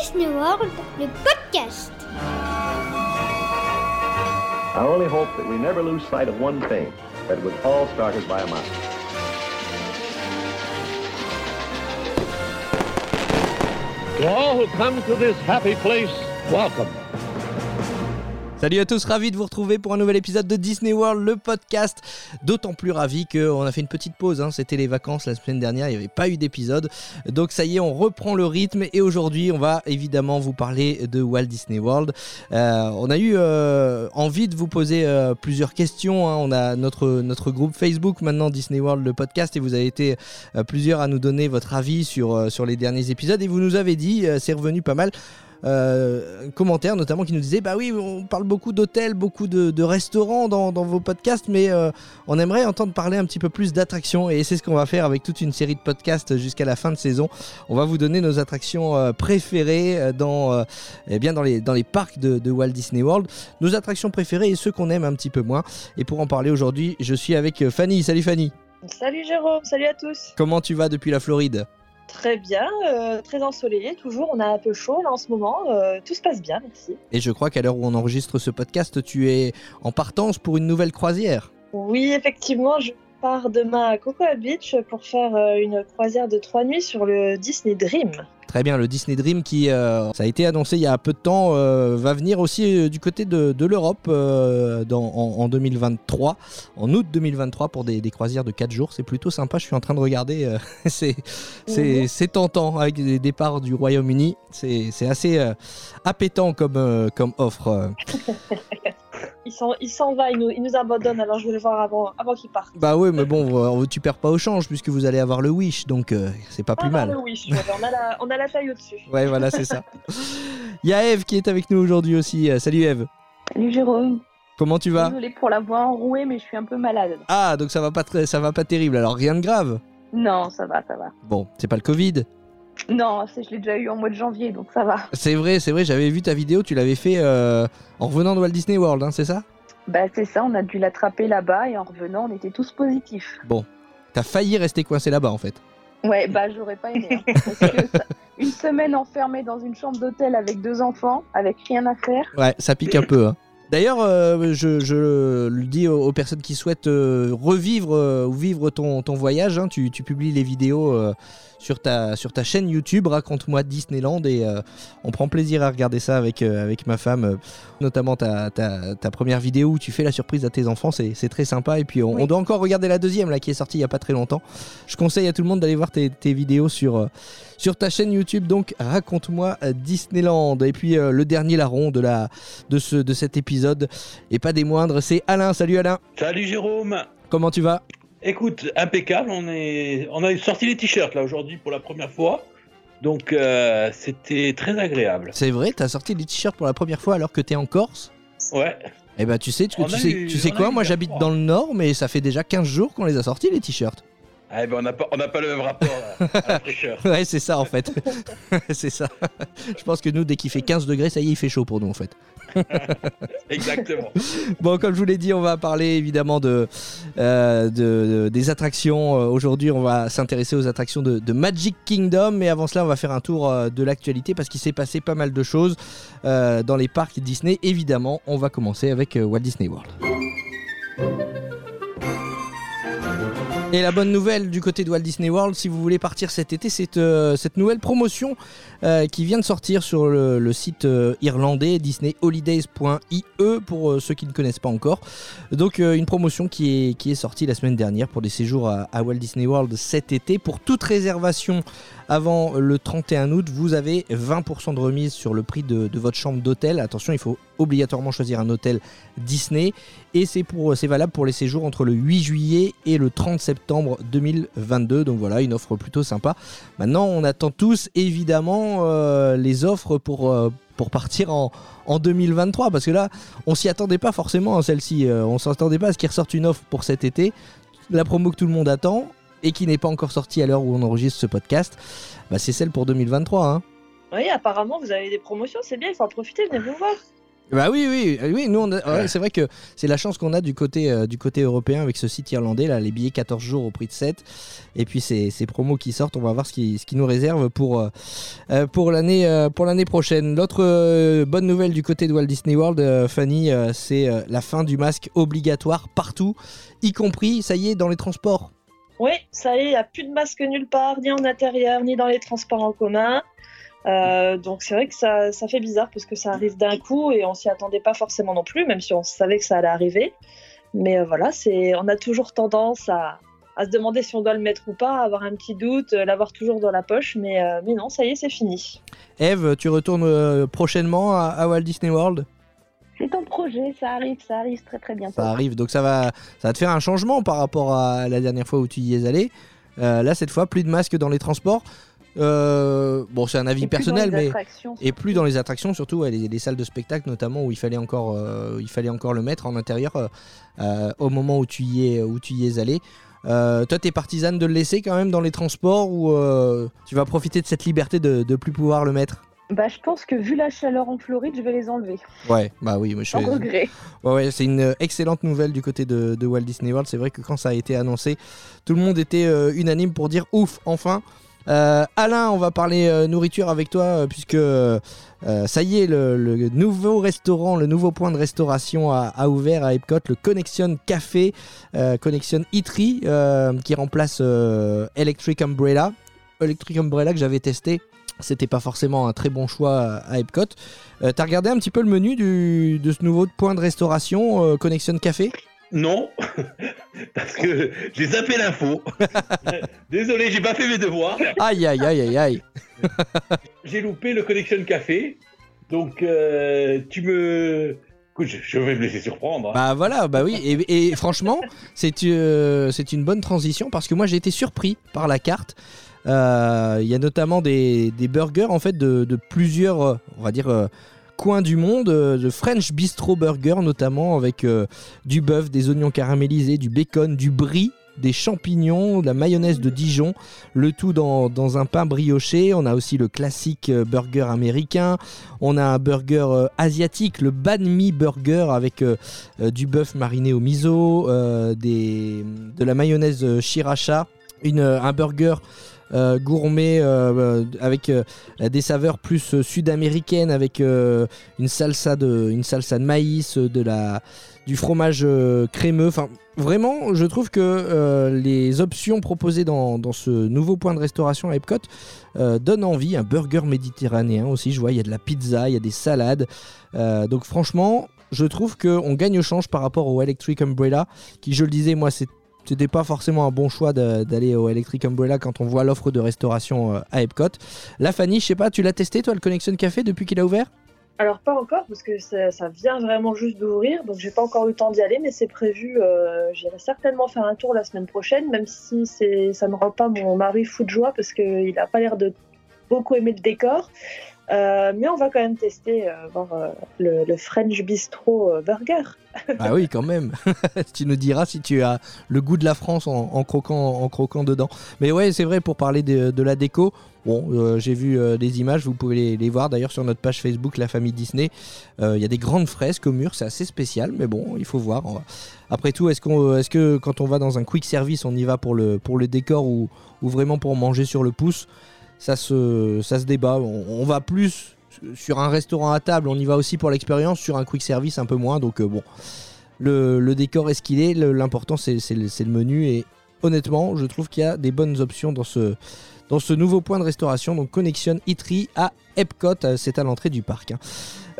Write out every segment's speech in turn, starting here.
Disney World, le podcast. I only hope that we never lose sight of one thing, that it was all started by a mouse. To all who come to this happy place, welcome. Salut à tous, ravi de vous retrouver pour un nouvel épisode de Disney World, le podcast. D'autant plus ravi qu'on a fait une petite pause, hein. c'était les vacances la semaine dernière, il n'y avait pas eu d'épisode. Donc ça y est, on reprend le rythme et aujourd'hui on va évidemment vous parler de Walt Disney World. Euh, on a eu euh, envie de vous poser euh, plusieurs questions, hein. on a notre, notre groupe Facebook maintenant Disney World, le podcast, et vous avez été plusieurs à nous donner votre avis sur, sur les derniers épisodes et vous nous avez dit, c'est revenu pas mal, euh, un commentaire notamment qui nous disait bah oui on parle beaucoup d'hôtels beaucoup de, de restaurants dans, dans, vos podcasts mais euh, on aimerait entendre parler un petit peu plus d'attractions. Et c'est ce qu'on va faire avec toute une série de podcasts jusqu'à la fin de saison. On va vous donner nos attractions euh, préférées dans, eh bien dans, les, dans les parcs de, de, Walt Disney World. Nos attractions préférées et ceux qu'on aime un petit peu moins. Et pour en parler aujourd'hui je suis avec Fanny. Salut Fanny. Salut Jérôme, salut à tous. comment tu vas depuis la Floride? Très bien, euh, très ensoleillé, toujours. On a un peu chaud là en ce moment. euh, tout se passe bien, merci. et je crois qu'à l'heure où on enregistre ce podcast tu es en partance pour une nouvelle croisière Oui, effectivement, je pars demain à Cocoa Beach pour faire euh, une croisière de trois nuits sur le Disney Dream. Très bien, le Disney Dream qui, euh, ça a été annoncé il y a peu de temps, euh, va venir aussi du côté de, de l'Europe euh, en, en 2023, en août 2023 pour des, des croisières de 4 jours. C'est plutôt sympa, je suis en train de regarder, c'est c'est tentant avec des départs du Royaume-Uni. C'est assez appétant comme, comme offre. Il s'en, il s'en va, il nous, il nous abandonne, alors je vais le voir avant, avant qu'il parte. Bah oui, mais bon, tu perds pas au change puisque vous allez avoir le Wish, donc euh, c'est pas plus Ah, mal. bah oui, je- on, a la, on a la taille au-dessus. Ouais, voilà, c'est ça. Il y a Eve qui est avec nous aujourd'hui aussi. Euh, Salut Eve, Salut Jérôme. comment tu vas? Désolée pour la voix enrouée, mais je suis un peu malade. Ah, donc ça va pas très, ça va pas terrible. Alors rien de grave? Non, ça va, ça va. Bon, c'est pas le Covid. Non, c'est- je l'ai déjà eu en mois de janvier, donc ça va. C'est vrai, c'est vrai. J'avais vu ta vidéo. Tu l'avais fait euh, en revenant de Walt Disney World, hein, c'est ça? Bah c'est ça, on a dû l'attraper là-bas et en revenant, on était tous positifs. T'as failli rester coincé là-bas en fait. Ouais, bah j'aurais pas aimé. hein, parce que ça- une semaine enfermée dans une chambre d'hôtel avec deux enfants, avec rien à faire. Ouais, ça pique un peu. hein. D'ailleurs, euh, je, je le dis aux, aux personnes qui souhaitent euh, revivre euh, ou vivre ton, ton voyage. hein, tu, tu publies les vidéos sur, ta, sur ta chaîne YouTube, Raconte-moi Disneyland, et on prend plaisir à regarder ça avec, avec ma femme. notamment ta, ta, ta première vidéo où tu fais la surprise à tes enfants, c'est c'est très sympa. Et puis on, Oui. on doit encore regarder la deuxième là, qui est sortie il y a pas très longtemps. Je conseille à tout le monde d'aller voir tes, tes vidéos sur, sur ta chaîne YouTube. Donc Raconte-moi euh, Disneyland. Et puis euh, le dernier larron de, la, de, ce, de cet épisode, et pas des moindres, c'est Alain. Salut Alain, Salut Jérôme. comment tu vas? Écoute, impeccable. On est, on a sorti les t-shirts là aujourd'hui pour la première fois, donc euh, c'était très agréable. C'est vrai, t'as sorti des t-shirts pour la première fois alors que t'es en Corse? Ouais. Eh ben tu sais, tu, sais, eu- tu sais quoi, moi j'habite dans le nord, mais ça fait déjà 15 jours qu'on les a sortis les t-shirts. Ah, ben, on n'a pas, on n'a pas le même rapport à, à la fraîcheur. Ouais, c'est ça en fait. c'est ça. Je pense que nous, dès qu'il fait 15 degrés, ça y est, il fait chaud pour nous en fait. Exactement. Bon, comme je vous l'ai dit, on va parler évidemment de, euh, de- de- des attractions. Euh, Aujourd'hui, on va s'intéresser aux attractions de, de Magic Kingdom. Mais avant cela, on va faire un tour euh, de l'actualité parce qu'il s'est passé pas mal de choses euh, dans les parcs Disney. Évidemment, on va commencer avec Walt Disney World. Et la bonne nouvelle du côté de Walt Disney World, si vous voulez partir cet été, c'est euh, cette nouvelle promotion euh, qui vient de sortir sur le, site euh, irlandais disneyholidays.ie pour euh, ceux qui ne connaissent pas encore. Donc une promotion qui est, qui est sortie la semaine dernière pour des séjours à, Walt Disney World cet été. Pour toute réservation avant le 31 août, vous avez 20% de remise sur le prix de, de votre chambre d'hôtel. Attention, il faut obligatoirement choisir un hôtel Disney et c'est c'est valable pour les séjours entre le 8 juillet et le 30 septembre 2022. Donc voilà, une offre plutôt sympa. Maintenant, on attend tous évidemment euh, les offres pour euh, partir en, en 2023 parce que là, on s'y attendait pas forcément à celle-ci. Euh, on s'attendait pas à ce qu'il ressorte une offre pour cet été. La promo que tout le monde attend et qui n'est pas encore sortie à l'heure où on enregistre ce podcast, bah, c'est celle pour 2023. hein. Oui, apparemment, vous avez des promotions, c'est bien, il faut en profiter, venez vous voir. Bah oui, oui, oui. Nous, on a- ouais, Ouais. c'est vrai que c'est la chance qu'on a du côté, euh, du côté européen avec ce site irlandais, là, les billets 14 jours au prix de 7. Et puis ces, ces promos qui sortent, on va voir ce qui, ce qui nous réserve pour, euh, euh, pour l'année euh, pour l'année prochaine. L'autre euh, bonne nouvelle du côté de Walt Disney World, euh, Fanny, euh, c'est euh, la fin du masque obligatoire partout, y compris, ça y est, dans les transports. Oui, ça y est, il n'y a plus de masque nulle part, ni en intérieur, ni dans les transports en commun. Euh, donc c'est vrai que ça, ça fait bizarre parce que ça arrive d'un coup et on s'y attendait pas forcément non plus, même si on savait que ça allait arriver. Mais euh, voilà, c'est, on a toujours tendance à, à se demander si on doit le mettre ou pas, à avoir un petit doute, euh, l'avoir toujours dans la poche. Mais, euh, mais non, ça y est, c'est fini. Eve, tu retournes euh, prochainement à, à Walt Disney World? C'est un projet, ça arrive, ça arrive très très bientôt. Ça arrive, donc ça va, ça va te faire un changement par rapport à la dernière fois où tu y es allé. Euh, là, cette fois, plus de masques dans les transports. Euh, bon, c'est un avis Et personnel, mais attractions, et plus dans les attractions, surtout ouais, les, les salles de spectacle, notamment où il fallait encore, euh, il fallait encore le mettre en intérieur euh, au moment où tu y es, où tu y es allé. Toi, t'es partisane de le laisser quand même dans les transports ou tu vas profiter de cette liberté de, plus pouvoir le mettre? Bah, je pense que vu la chaleur en Floride, je vais les enlever. Ouais, bah oui, je Sans regret. Ouais, ouais, c'est une excellente nouvelle du côté de, de Walt Disney World. C'est vrai que quand ça a été annoncé, tout le monde était euh, unanime pour dire ouf, enfin. Euh, Alain, on va parler euh, nourriture avec toi, euh, puisque ça y est, le, nouveau restaurant, le nouveau point de restauration a, ouvert à Epcot, le Connection Café, Connection Eatery, qui remplace Electric Umbrella. Electric Umbrella que j'avais testé. C'était pas forcément un très bon choix à Epcot. T'as regardé un petit peu le menu de ce nouveau point de restauration, Connection Café? Non, parce que j'ai zappé l'info. Désolé, j'ai pas fait mes devoirs. Aïe aïe aïe aïe aïe. J'ai loupé le Connection Café. Donc, euh, tu me. Écoute, je, vais me laisser surprendre. hein. Bah voilà, bah oui. Et, et franchement, c'est euh, c'est une bonne transition parce que moi j'ai été surpris par la carte. Euh, Il y a notamment des, des burgers en fait de, de plusieurs, on va dire, euh, coins du monde, euh, de French Bistro Burger notamment avec euh, du bœuf, des oignons caramélisés, du bacon, du brie, des champignons, de la mayonnaise de Dijon, le tout dans, un pain brioché. On a aussi le classique euh, burger américain. On a un burger asiatique, le banh mi burger avec du bœuf mariné au miso, de la mayonnaise sriracha, une, un burger euh, gourmet euh, euh, avec des saveurs plus sud-américaines, avec une salsa de, une salsa de maïs, de la, du fromage crémeux. Enfin, vraiment, je trouve que les options proposées dans, dans ce nouveau point de restauration à Epcot donnent envie. Un burger méditerranéen aussi, je vois, il y a de la pizza, il y a des salades. Donc franchement, je trouve qu'on gagne au change par rapport au Electric Umbrella, qui, je le disais, moi, c'est c'était pas forcément un bon choix d'aller au Electric Umbrella quand on voit l'offre de restauration euh, à Epcot. La Fanny, je sais pas, tu l'as testé toi le Connection Café depuis qu'il a ouvert? Alors pas encore parce que ça, vient vraiment juste d'ouvrir, donc j'ai pas encore eu le temps d'y aller, mais c'est prévu. Euh, J'irai certainement faire un tour la semaine prochaine, même si ça ne rend pas mon mari fou de joie parce qu'il a pas l'air de beaucoup aimer le décor. Euh, mais on va quand même tester, euh, voir euh, le, French Bistro Burger. Ah oui, quand même. tu nous diras si tu as le goût de la France en, croquant, en croquant dedans. Mais ouais, c'est vrai, pour parler de, la déco, bon, j'ai vu des images, vous pouvez les, voir d'ailleurs sur notre page Facebook, La Famille Disney. Il y a des grandes fresques au mur, c'est assez spécial, mais bon, il faut voir. Après tout, est-ce est que quand on va dans un quick service, on y va pour le, pour le décor ou vraiment pour manger sur le pouce? Ça se, débat. On, va plus sur un restaurant à table, on y va aussi pour l'expérience, sur un quick service un peu moins. Donc euh, bon, le, décor est ce qu'il est, l'important c'est le, menu et honnêtement je trouve qu'il y a des bonnes options dans ce, dans ce nouveau point de restauration, donc Connection Eatery à Epcot, euh, c'est à l'entrée du parc. hein.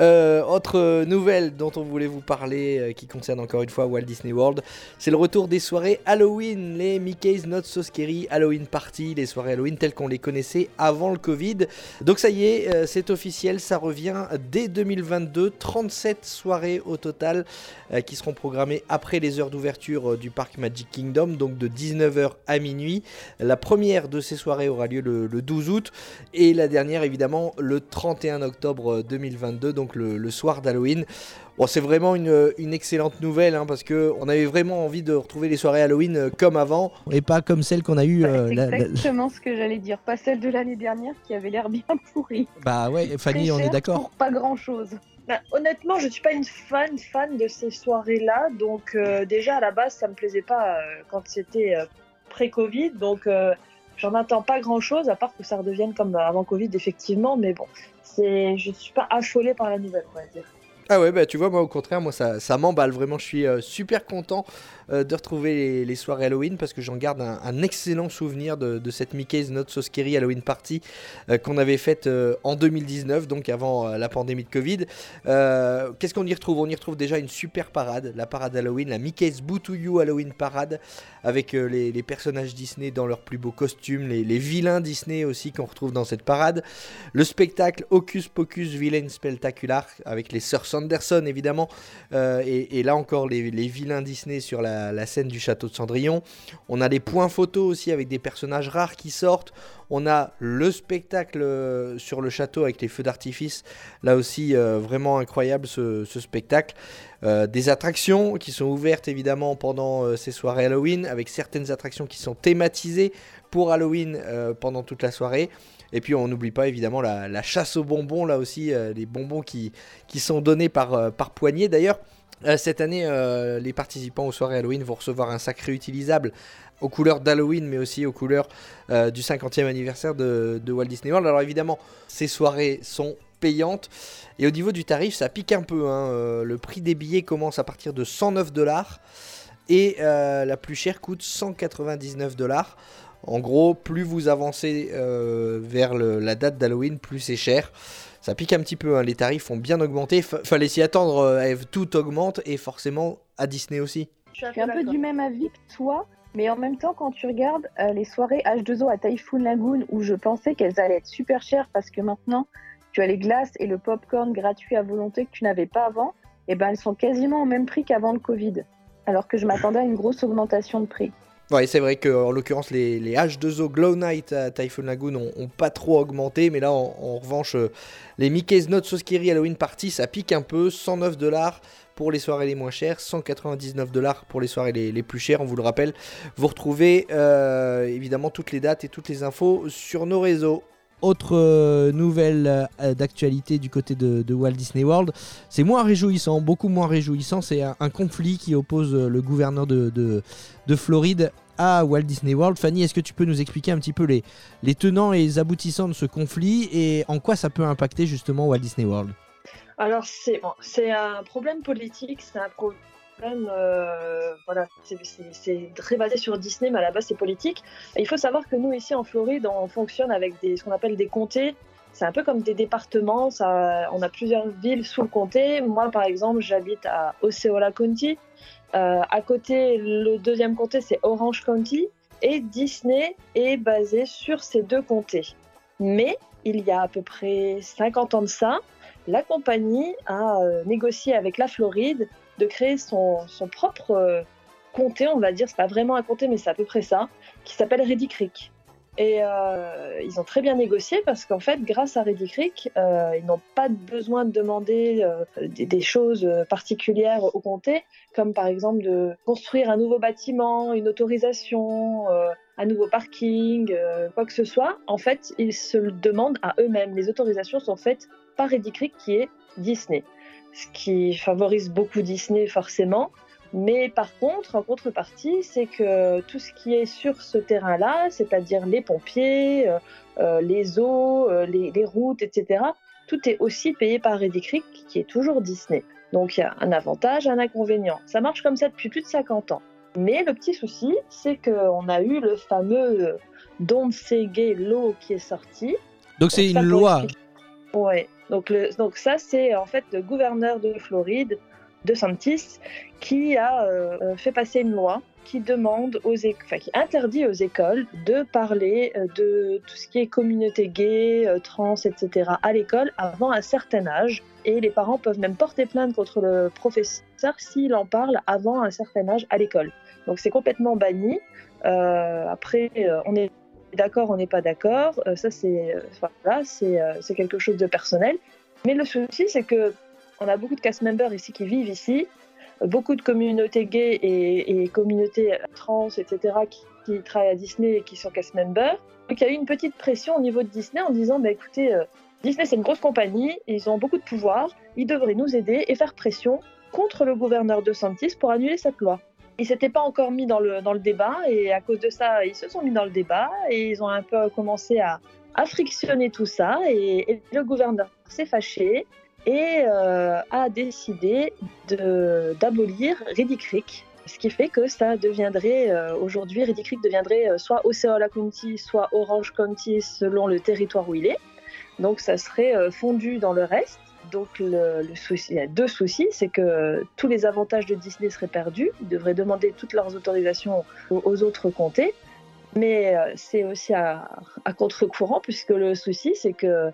Euh, autre nouvelle dont on voulait vous parler, euh, qui concerne encore une fois Walt Disney World, c'est le retour des soirées Halloween, les Mickey's Not So Scary Halloween Party, les soirées Halloween telles qu'on les connaissait avant le Covid. Donc ça y est, euh, c'est officiel, ça revient dès 2022, 37 soirées au total qui seront programmées après les heures d'ouverture du parc Magic Kingdom, donc de 19h à minuit. La première de ces soirées aura lieu le, le 12 août et la dernière évidemment le 31 octobre 2022. Donc donc le, le soir d'Halloween. Bon, c'est vraiment une, une excellente nouvelle hein, parce que on avait vraiment envie de retrouver les soirées Halloween euh, comme avant et pas comme celles qu'on a eues. Bah, euh, c'est la- la- exactement ce que j'allais dire. Pas celle de l'année dernière qui avait l'air bien pourrie. Bah ouais, Fanny, Très on est d'accord. Pour pas grand chose. Bah, honnêtement, je suis pas une fan fan de ces soirées-là, donc euh, déjà à la base, ça me plaisait pas euh, quand c'était euh, pré-Covid, donc euh, j'en attends pas grand-chose, à part que ça redevienne comme avant Covid, effectivement, mais bon, je suis pas affolée par la nouvelle, on va dire. Ah ouais, bah tu vois, moi au contraire, moi ça, ça m'emballe vraiment. Je suis euh, super content euh, de retrouver les, soirées Halloween parce que j'en garde un, excellent souvenir de, cette Mickey's Not So Scary Halloween Party euh, qu'on avait faite euh, en 2019, donc avant la pandémie de Covid. Qu'est-ce qu'on y retrouve? On y retrouve déjà une super parade, la parade Halloween, la Mickey's Boo to You Halloween Parade avec les, personnages Disney dans leurs plus beaux costumes, les, vilains Disney aussi qu'on retrouve dans cette parade. Le spectacle Hocus Pocus Villain Spectacular avec les sœurs Sanderson évidemment. Et, là encore les vilains Disney sur la, la scène du château de Cendrillon. On a des points photos aussi avec des personnages rares qui sortent. On a le spectacle euh, sur le château avec les feux d'artifice. Là aussi euh, vraiment incroyable ce, spectacle. Euh, des attractions qui sont ouvertes évidemment pendant ces soirées Halloween avec certaines attractions qui sont thématisées pour Halloween pendant toute la soirée. Et puis on n'oublie pas évidemment la, chasse aux bonbons, là aussi, les bonbons qui, sont donnés par, par poignée. D'ailleurs, euh, cette année, euh, les participants aux soirées Halloween vont recevoir un sac réutilisable aux couleurs d'Halloween, mais aussi aux couleurs euh, du 50e anniversaire de, Walt Disney World. Alors évidemment, ces soirées sont payantes. Et au niveau du tarif, ça pique un peu. hein. Le prix des billets commence à partir de 109 dollars. Et la plus chère coûte 199 dollars. En gros, plus vous avancez vers la date d'Halloween, plus c'est cher. Ça pique un petit peu, hein, les tarifs ont bien augmenté. Fa- fallait s'y attendre, euh, Eve, tout augmente et forcément à Disney aussi. Je suis Je suis un peu du même avis que toi, mais en même temps, quand tu regardes euh, les soirées H2O à Typhoon Lagoon, où je pensais qu'elles allaient être super chères parce que maintenant, tu as les glaces et le popcorn gratuit à volonté que tu n'avais pas avant, et ben elles sont quasiment au même prix qu'avant le Covid. Alors que je m'attendais à une grosse augmentation de prix. C'est vrai que en l'occurrence, les, les H2O Glow Night à Typhoon Lagoon ont, pas trop augmenté, mais là, en, revanche, euh, les Mickey's Not So Scary Halloween Party, ça pique un peu. 109 dollars pour les soirées les moins chères, 199 dollars pour les soirées les, plus chères, on vous le rappelle. Vous retrouvez euh, évidemment toutes les dates et toutes les infos sur nos réseaux. Autre euh, nouvelle d'actualité du côté de, Walt Disney World, c'est moins réjouissant, beaucoup moins réjouissant. C'est un, conflit qui oppose le gouverneur de Floride à Walt Disney World. Fanny, est-ce que tu peux nous expliquer un petit peu les, les tenants et les aboutissants de ce conflit et en quoi ça peut impacter justement Walt Disney World? Alors, c'est bon, un problème politique, c'est un problème. euh, voilà, c'est- très basé sur Disney, mais à la base c'est politique. Il faut savoir que nous ici en Floride, on fonctionne avec ce qu'on appelle des comtés. C'est un peu comme des départements. Ça, on a plusieurs villes sous le comté. Moi, par exemple, j'habite à Osceola County. Euh, à côté, le deuxième comté, c'est Orange County. Et Disney est basé sur ces deux comtés. Mais il y a à peu près 50 ans de ça, la compagnie a euh, négocié avec la Floride de créer son, son propre euh, comté, on va dire, c'est pas vraiment un comté, mais c'est à peu près ça, qui s'appelle Reedy Creek. Et euh, ils ont très bien négocié parce qu'en fait, grâce à Reedy Creek, euh, ils n'ont pas besoin de demander euh, des, choses particulières au comté, comme par exemple de construire un nouveau bâtiment, une autorisation, un nouveau parking, quoi que ce soit. En fait, ils se le demandent à eux-mêmes. Les autorisations sont faites par Reedy Creek, qui est Disney, ce qui favorise beaucoup Disney forcément. Mais par contre, en contrepartie, c'est que tout ce qui est sur ce terrain-là, c'est-à-dire les pompiers, euh, euh, les eaux, euh, les, les routes, etc., tout est aussi payé par Reedy Creek, qui est toujours Disney. Donc il y a un avantage, un inconvénient. Ça marche comme ça depuis plus de 50 ans. Mais le petit souci, c'est qu'on a eu le fameux Don't Say Gay Law qui est sorti. Donc c'est une loi. Donc, le, donc ça, c'est en fait le gouverneur de Floride, de Santis, qui a euh, fait passer une loi qui demande aux interdit aux écoles de parler euh, de tout ce qui est communauté gay, euh, trans, etc. à l'école avant un certain âge. Et les parents peuvent même porter plainte contre le professeur s'il en parle avant un certain âge à l'école. Donc c'est complètement banni. Euh, après, euh, on est d'accord, on n'est pas d'accord. Euh, ça, c'est euh, voilà, euh, c'est quelque chose de personnel. Mais le souci, c'est que on a beaucoup de cast members ici qui vivent ici, beaucoup de communautés gays et, communautés trans, etc., qui, travaillent à Disney et qui sont cast members. Donc il y a eu une petite pression au niveau de Disney en disant bah, écoutez, euh, Disney c'est une grosse compagnie, ils ont beaucoup de pouvoir, ils devraient nous aider et faire pression contre le gouverneur de Santis pour annuler cette loi. Ils s'étaient pas encore mis dans le, dans le débat et à cause de ça, ils se sont mis dans le débat et ils ont un peu commencé à, à frictionner tout ça et le gouverneur s'est fâché et euh, a décidé d'abolir Reedy Creek. Ce qui fait que ça deviendrait, euh, aujourd'hui, Reedy Creek deviendrait euh, soit Osceola County, soit Orange County selon le territoire où il est. Donc ça serait fondu dans le reste. Donc le, souci, il y a deux soucis, c'est que tous les avantages de Disney seraient perdus. Ils devraient demander toutes leurs autorisations aux, autres comtés. Mais c'est aussi à contre-courant, puisque le souci, c'est que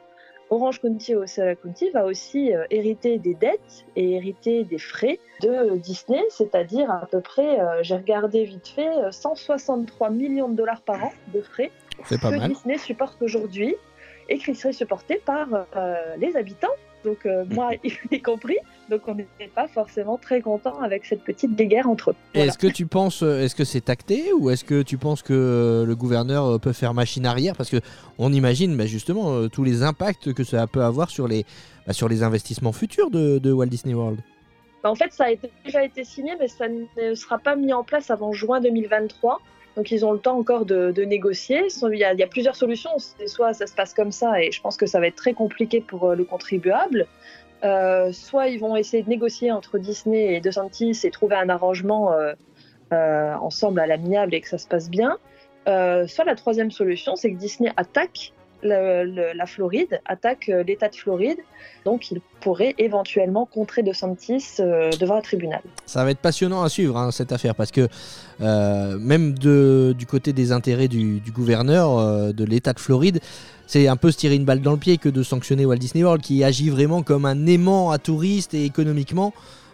Orange County et Osceola County va aussi euh, hériter des dettes et hériter des frais de Disney, c'est-à-dire à peu près, euh, j'ai regardé vite fait, euh, 163 millions de dollars par an de frais que mal. Disney supporte aujourd'hui et qui serait supporté par euh, les habitants. Donc euh, moi y compris. Donc on n'était pas forcément très content avec cette petite guerre entre eux. Voilà. Est-ce que tu penses, euh, est-ce que c'est acté ou est-ce que tu penses que euh, le gouverneur euh, peut faire machine arrière? Parce que on imagine bah, justement tous les impacts que ça peut avoir sur les, bah, sur les investissements futurs de, de Walt Disney World. Bah, en fait, ça a été- déjà été signé, mais ça ne sera pas mis en place avant juin 2023. Donc ils ont le temps encore de, négocier. Il y, a, plusieurs solutions. Soit ça se passe comme ça, et je pense que ça va être très compliqué pour euh, le contribuable. Euh, soit ils vont essayer de négocier entre Disney et DeSantis et trouver un arrangement euh, ensemble à l'amiable et que ça se passe bien. Soit la troisième solution, c'est que Disney attaque la Floride, attaque euh, l'État de Floride. Donc il pourrait éventuellement contrer DeSantis euh, devant un tribunal. Ça va être passionnant à suivre hein, cette affaire parce que euh, même du côté des intérêts du, du gouverneur euh, de l'État de Floride, c'est un peu se tirer une balle dans le pied que de sanctionner Walt Disney World qui agit vraiment comme un aimant à touristes et économiquement.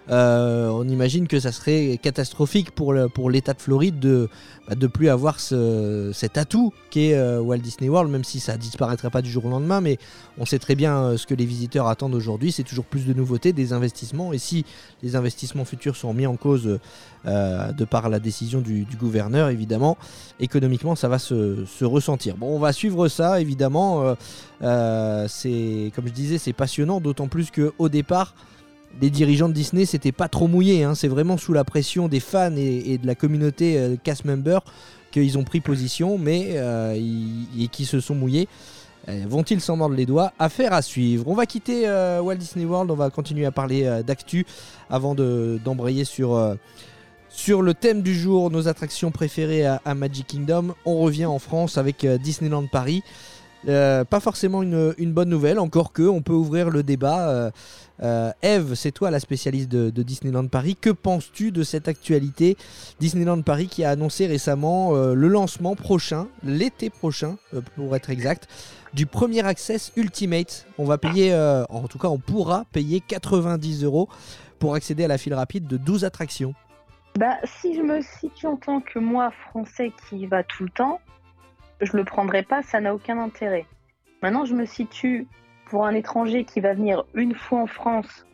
Euh, on imagine que ça serait catastrophique pour l'État de Floride de bah, de plus avoir ce- cet atout qu'est euh, Walt Disney World, même si ça disparaîtrait pas du jour au lendemain. Mais on sait très bien euh, ce que les visiteurs attendent aujourd'hui, c'est toujours plus de nouveautés, des investissements. Et si les investissements futurs sont mis en cause de par la décision du, gouverneur, évidemment, économiquement, ça va se, se ressentir. Bon, on va suivre ça, évidemment. C'est, comme je disais, c'est passionnant, d'autant plus qu'au départ, les dirigeants de Disney, c'était pas trop mouillé. hein. C'est vraiment sous la pression des fans et, de la communauté euh, cast member qu'ils ont pris position, mais euh, et qui se sont mouillés. Euh, Vont-ils s'en mordre les doigts? Affaire à suivre. On va quitter Walt Disney World, on va continuer à parler d'actu avant de- d'embrayer sur, le thème du jour, nos attractions préférées à, Magic Kingdom. On revient en France avec Disneyland Paris. Pas forcément une, bonne nouvelle, encore que on peut ouvrir le débat. Eve, c'est toi la spécialiste de, Disneyland Paris. Que penses-tu de cette actualité Disneyland Paris qui a annoncé récemment euh, le lancement prochain, l'été prochain euh, pour être exact, du premier Access Ultimate. On va payer, euh, en tout cas on pourra payer 90 euros pour accéder à la file rapide de 12 attractions. Bah, si je me situe en tant que moi, français qui y va tout le temps, je le prendrai pas, ça n'a aucun intérêt. Maintenant, je me situe pour un étranger qui va venir une fois en France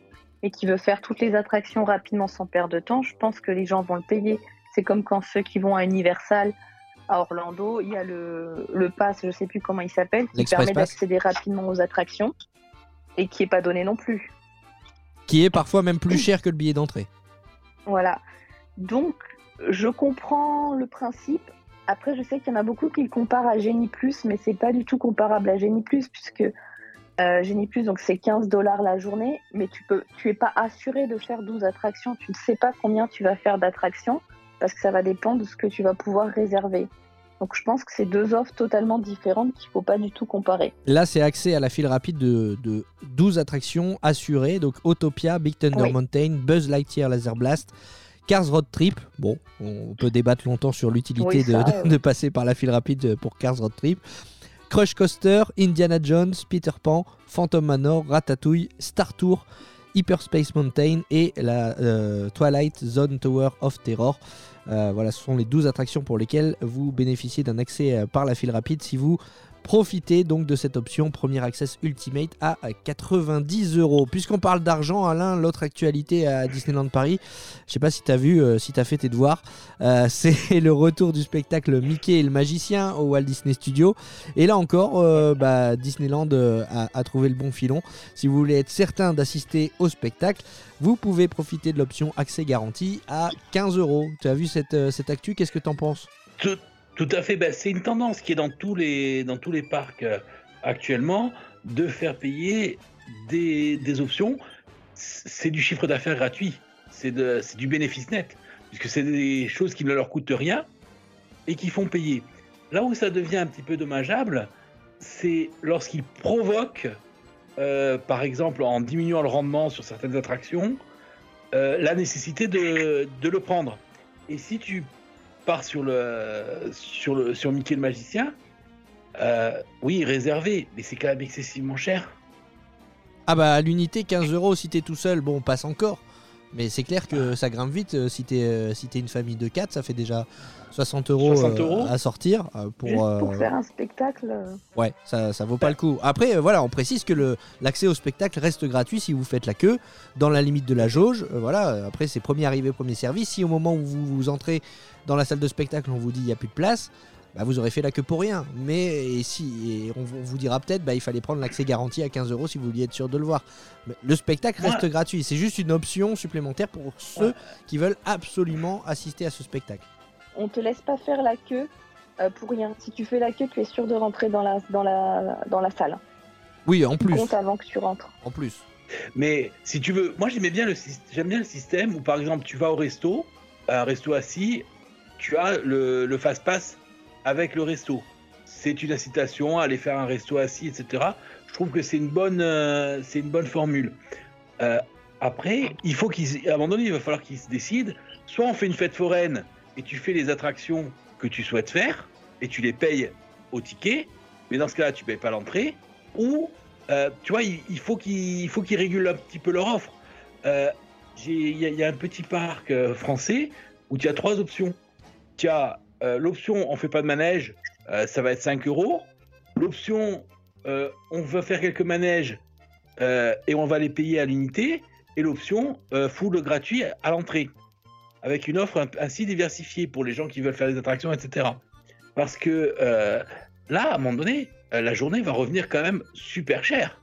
et qui veut faire toutes les attractions rapidement sans perdre de temps, je pense que les gens vont le payer. C'est comme quand ceux qui vont à Universal, à Orlando, il y a le, le pass, je sais plus comment il s'appelle, qui permet d'accéder rapidement aux attractions et qui est pas donné non plus. Qui est parfois même plus cher que le billet d'entrée. Voilà. Donc, je comprends le principe. Après, je sais qu'il y en a beaucoup qui le comparent à Genie Plus, mais c'est pas du tout comparable à Genie Plus, puisque euh, Genie Plus, donc c'est 15 dollars la journée, mais tu peux, tu es pas assuré de faire 12 attractions. Tu ne sais pas combien tu vas faire d'attractions, parce que ça va dépendre de ce que tu vas pouvoir réserver. Donc, je pense que c'est deux offres totalement différentes qu'il faut pas du tout comparer. Là, c'est accès à la file rapide de, de 12 attractions assurées. Donc Autopia, Big Thunder Oui. Mountain, Buzz Lightyear Laser Blast, Cars Road Trip. Bon, on peut débattre longtemps sur l'utilité Oui, euh. de passer par la file rapide pour Cars Road Trip. Crush Coaster, Indiana Jones, Peter Pan, Phantom Manor, Ratatouille, Star Tour, Hyperspace Mountain et la euh, Twilight Zone Tower of Terror. Euh, voilà, ce sont les 12 attractions pour lesquelles vous bénéficiez d'un accès euh, par la file rapide si vous Profitez donc de cette option Premier Access Ultimate à 90 euros. Puisqu'on parle d'argent, Alain, l'autre actualité à Disneyland Paris, je sais pas si tu as vu, euh, si tu as fait tes devoirs, euh, c'est le retour du spectacle Mickey et le magicien au Walt Disney Studio. Et là encore, euh, bah, Disneyland a, trouvé le bon filon. Si vous voulez être certain d'assister au spectacle, vous pouvez profiter de l'option accès garanti à 15 euros. Tu as vu cette, cette actu? Qu'est-ce que tu en penses tout à fait. Ben, c'est une tendance qui est dans tous les, dans tous les parcs euh, actuellement de faire payer des, des options. C'est du chiffre d'affaires gratuit. C'est du bénéfice net. Puisque c'est des choses qui ne leur coûtent rien et qui font payer. Là où ça devient un petit peu dommageable, c'est lorsqu'ils provoquent, euh, par exemple en diminuant le rendement sur certaines attractions, euh, la nécessité de, de le prendre. Et si tu pars sur le sur le sur Mickey le magicien, euh, oui réservé, mais c'est quand même excessivement cher. Ah bah à l'unité 15 euros si t'es tout seul, bon passe encore. Mais c'est clair que ça grimpe vite. euh, Si t'es euh, si t'es une famille de 4, ça fait déjà 60 euros, 60 euh, euros à sortir pour. Juste euh, pour faire un spectacle. Ouais, ça, ça vaut pas le coup. Après, voilà, on précise que le- l'accès au spectacle reste gratuit si vous faites la queue, dans la limite de la jauge. Voilà, après, c'est premier arrivé, premier servi. Si au moment où vous, vous entrez dans la salle de spectacle, on vous dit il n'y a plus de place, bah, vous aurez fait la queue pour rien. Mais et si, et on, vous- on vous dira peut-être bah, il fallait prendre l'accès garanti à 15 euros si vous vouliez être sûr de le voir. Mais le spectacle Ouais. reste gratuit. C'est juste une option supplémentaire pour ceux qui veulent absolument assister à ce spectacle. on te laisse pas faire la queue euh, pour rien. Si tu fais la queue, tu es sûr de rentrer dans la, dans la, dans la salle. Oui, en plus. Compte avant que tu rentres. En plus. Mais si tu veux, moi j'aimais bien le j'aime bien le système où par exemple tu vas au resto, un resto assis, tu as le, le fast pass avec le resto. C'est une incitation à aller faire un resto assis, etc. Je trouve que c'est une bonne euh, c'est une bonne formule. Euh, après, il faut qu'ils à un moment donné, il va falloir qu'ils se décident. Soit on fait une fête foraine et tu fais les attractions que tu souhaites faire et tu les payes au ticket, mais dans ce cas-là, tu payes pas l'entrée. Ou euh, tu vois, il, faut qu'ils il faut qu'ils régulent un petit peu leur offre. Il y, a- un petit parc français où tu as trois options. Tu as euh, l'option on fait pas de manège, euh, ça va être 5 euros. L'option euh, on veut faire quelques manèges et on va les payer à l'unité. Et l'option full gratuit à l'entrée. Avec une offre ainsi diversifiée pour les gens qui veulent faire des attractions, etc. Parce que là, à un moment donné, la journée va revenir quand même super cher.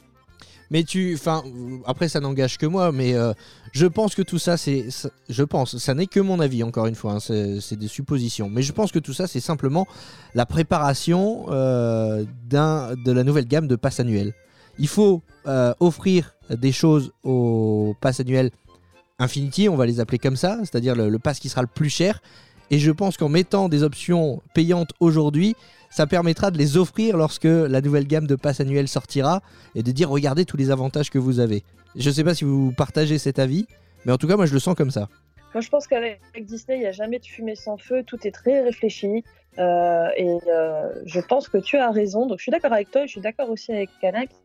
Mais tu, enfin, après ça n'engage que moi, mais euh, je pense que tout ça, c'est, je pense, ça n'est que mon avis encore une fois, hein, c'est, des suppositions, mais je pense que tout ça, c'est simplement la préparation euh, d'un, de la nouvelle gamme de passes annuelles. Il faut euh, offrir des choses au pass annuel Infinity, on va les appeler comme ça, c'est-à-dire le pass qui sera le plus cher. Et je pense qu'en mettant des options payantes aujourd'hui, ça permettra de les offrir lorsque la nouvelle gamme de passes annuelles sortira et de dire regardez tous les avantages que vous avez. Je sais pas si vous partagez cet avis, mais en tout cas moi je le sens comme ça. Moi, je pense qu'avec Disney, il n'y a jamais de fumée sans feu. Tout est très réfléchi. Euh, et euh, je pense que tu as raison. Donc, je suis d'accord avec toi. et Je suis d'accord aussi avec Kana qui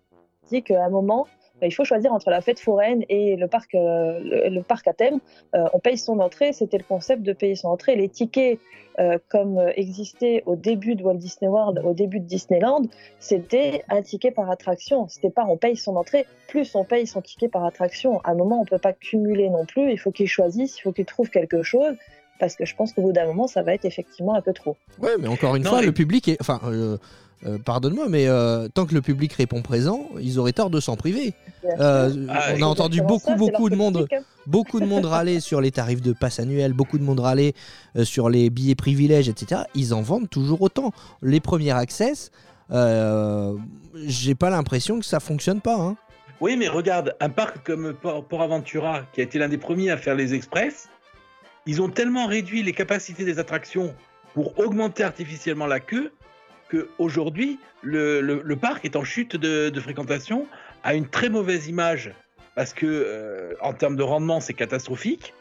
dit qu'à un moment, il faut choisir entre la fête foraine et le parc, euh, le, parc à thème. Euh, on paye son entrée. C'était le concept de payer son entrée. Les tickets, euh, comme existaient au début de Walt Disney World, au début de Disneyland, c'était un ticket par attraction. C'était pas on paye son entrée plus on paye son ticket par attraction. À un moment, on peut pas cumuler non plus. Il faut qu'il choisisse, il faut qu'il trouve quelque chose. Parce que je pense qu'au bout d'un moment, ça va être effectivement un peu trop. Ouais, mais encore une Non, fois, et- le public est. Enfin, euh, euh, pardonne-moi, mais euh, tant que le public répond présent, ils auraient tort de s'en priver. Euh, Ah, on a entendu beaucoup, ça, beaucoup de monde. hein. beaucoup de monde râler sur les tarifs de passe annuel, beaucoup de monde râler euh, sur les billets privilèges, etc. Ils en vendent toujours autant. Les premiers access, euh, j'ai pas l'impression que ça fonctionne pas. hein. Oui, mais regarde, un parc comme Port, Port Aventura, qui a été l'un des premiers à faire les express, ils ont tellement réduit les capacités des attractions pour augmenter artificiellement la queue que aujourd'hui le, le- le parc est en chute de, de fréquentation, a une très mauvaise image parce que euh, en termes de rendement c'est catastrophique.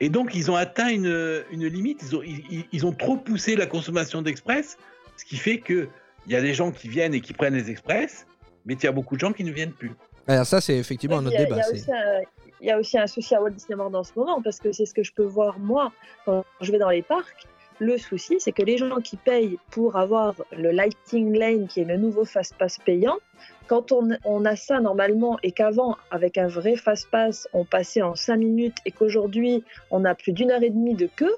Et donc ils ont atteint une, une limite, ils ont, ils- ils ont trop poussé la consommation d'express, ce qui fait que il y a des gens qui viennent et qui prennent les express, mais il y a beaucoup de gens qui ne viennent plus. Alors ça, c'est effectivement un Il autre y a- il débat. y a c'est- aussi un- Il y a aussi un souci à Walt Disney World en ce moment, parce que c'est ce que je peux voir moi quand je vais dans les parcs. Le souci, c'est que les gens qui payent pour avoir le Lighting Lane, qui est le nouveau fast-pass payant, quand on, a ça normalement et qu'avant, avec un vrai fast-pass, on passait en 5 minutes et qu'aujourd'hui, on a plus d'une heure et demie de queue,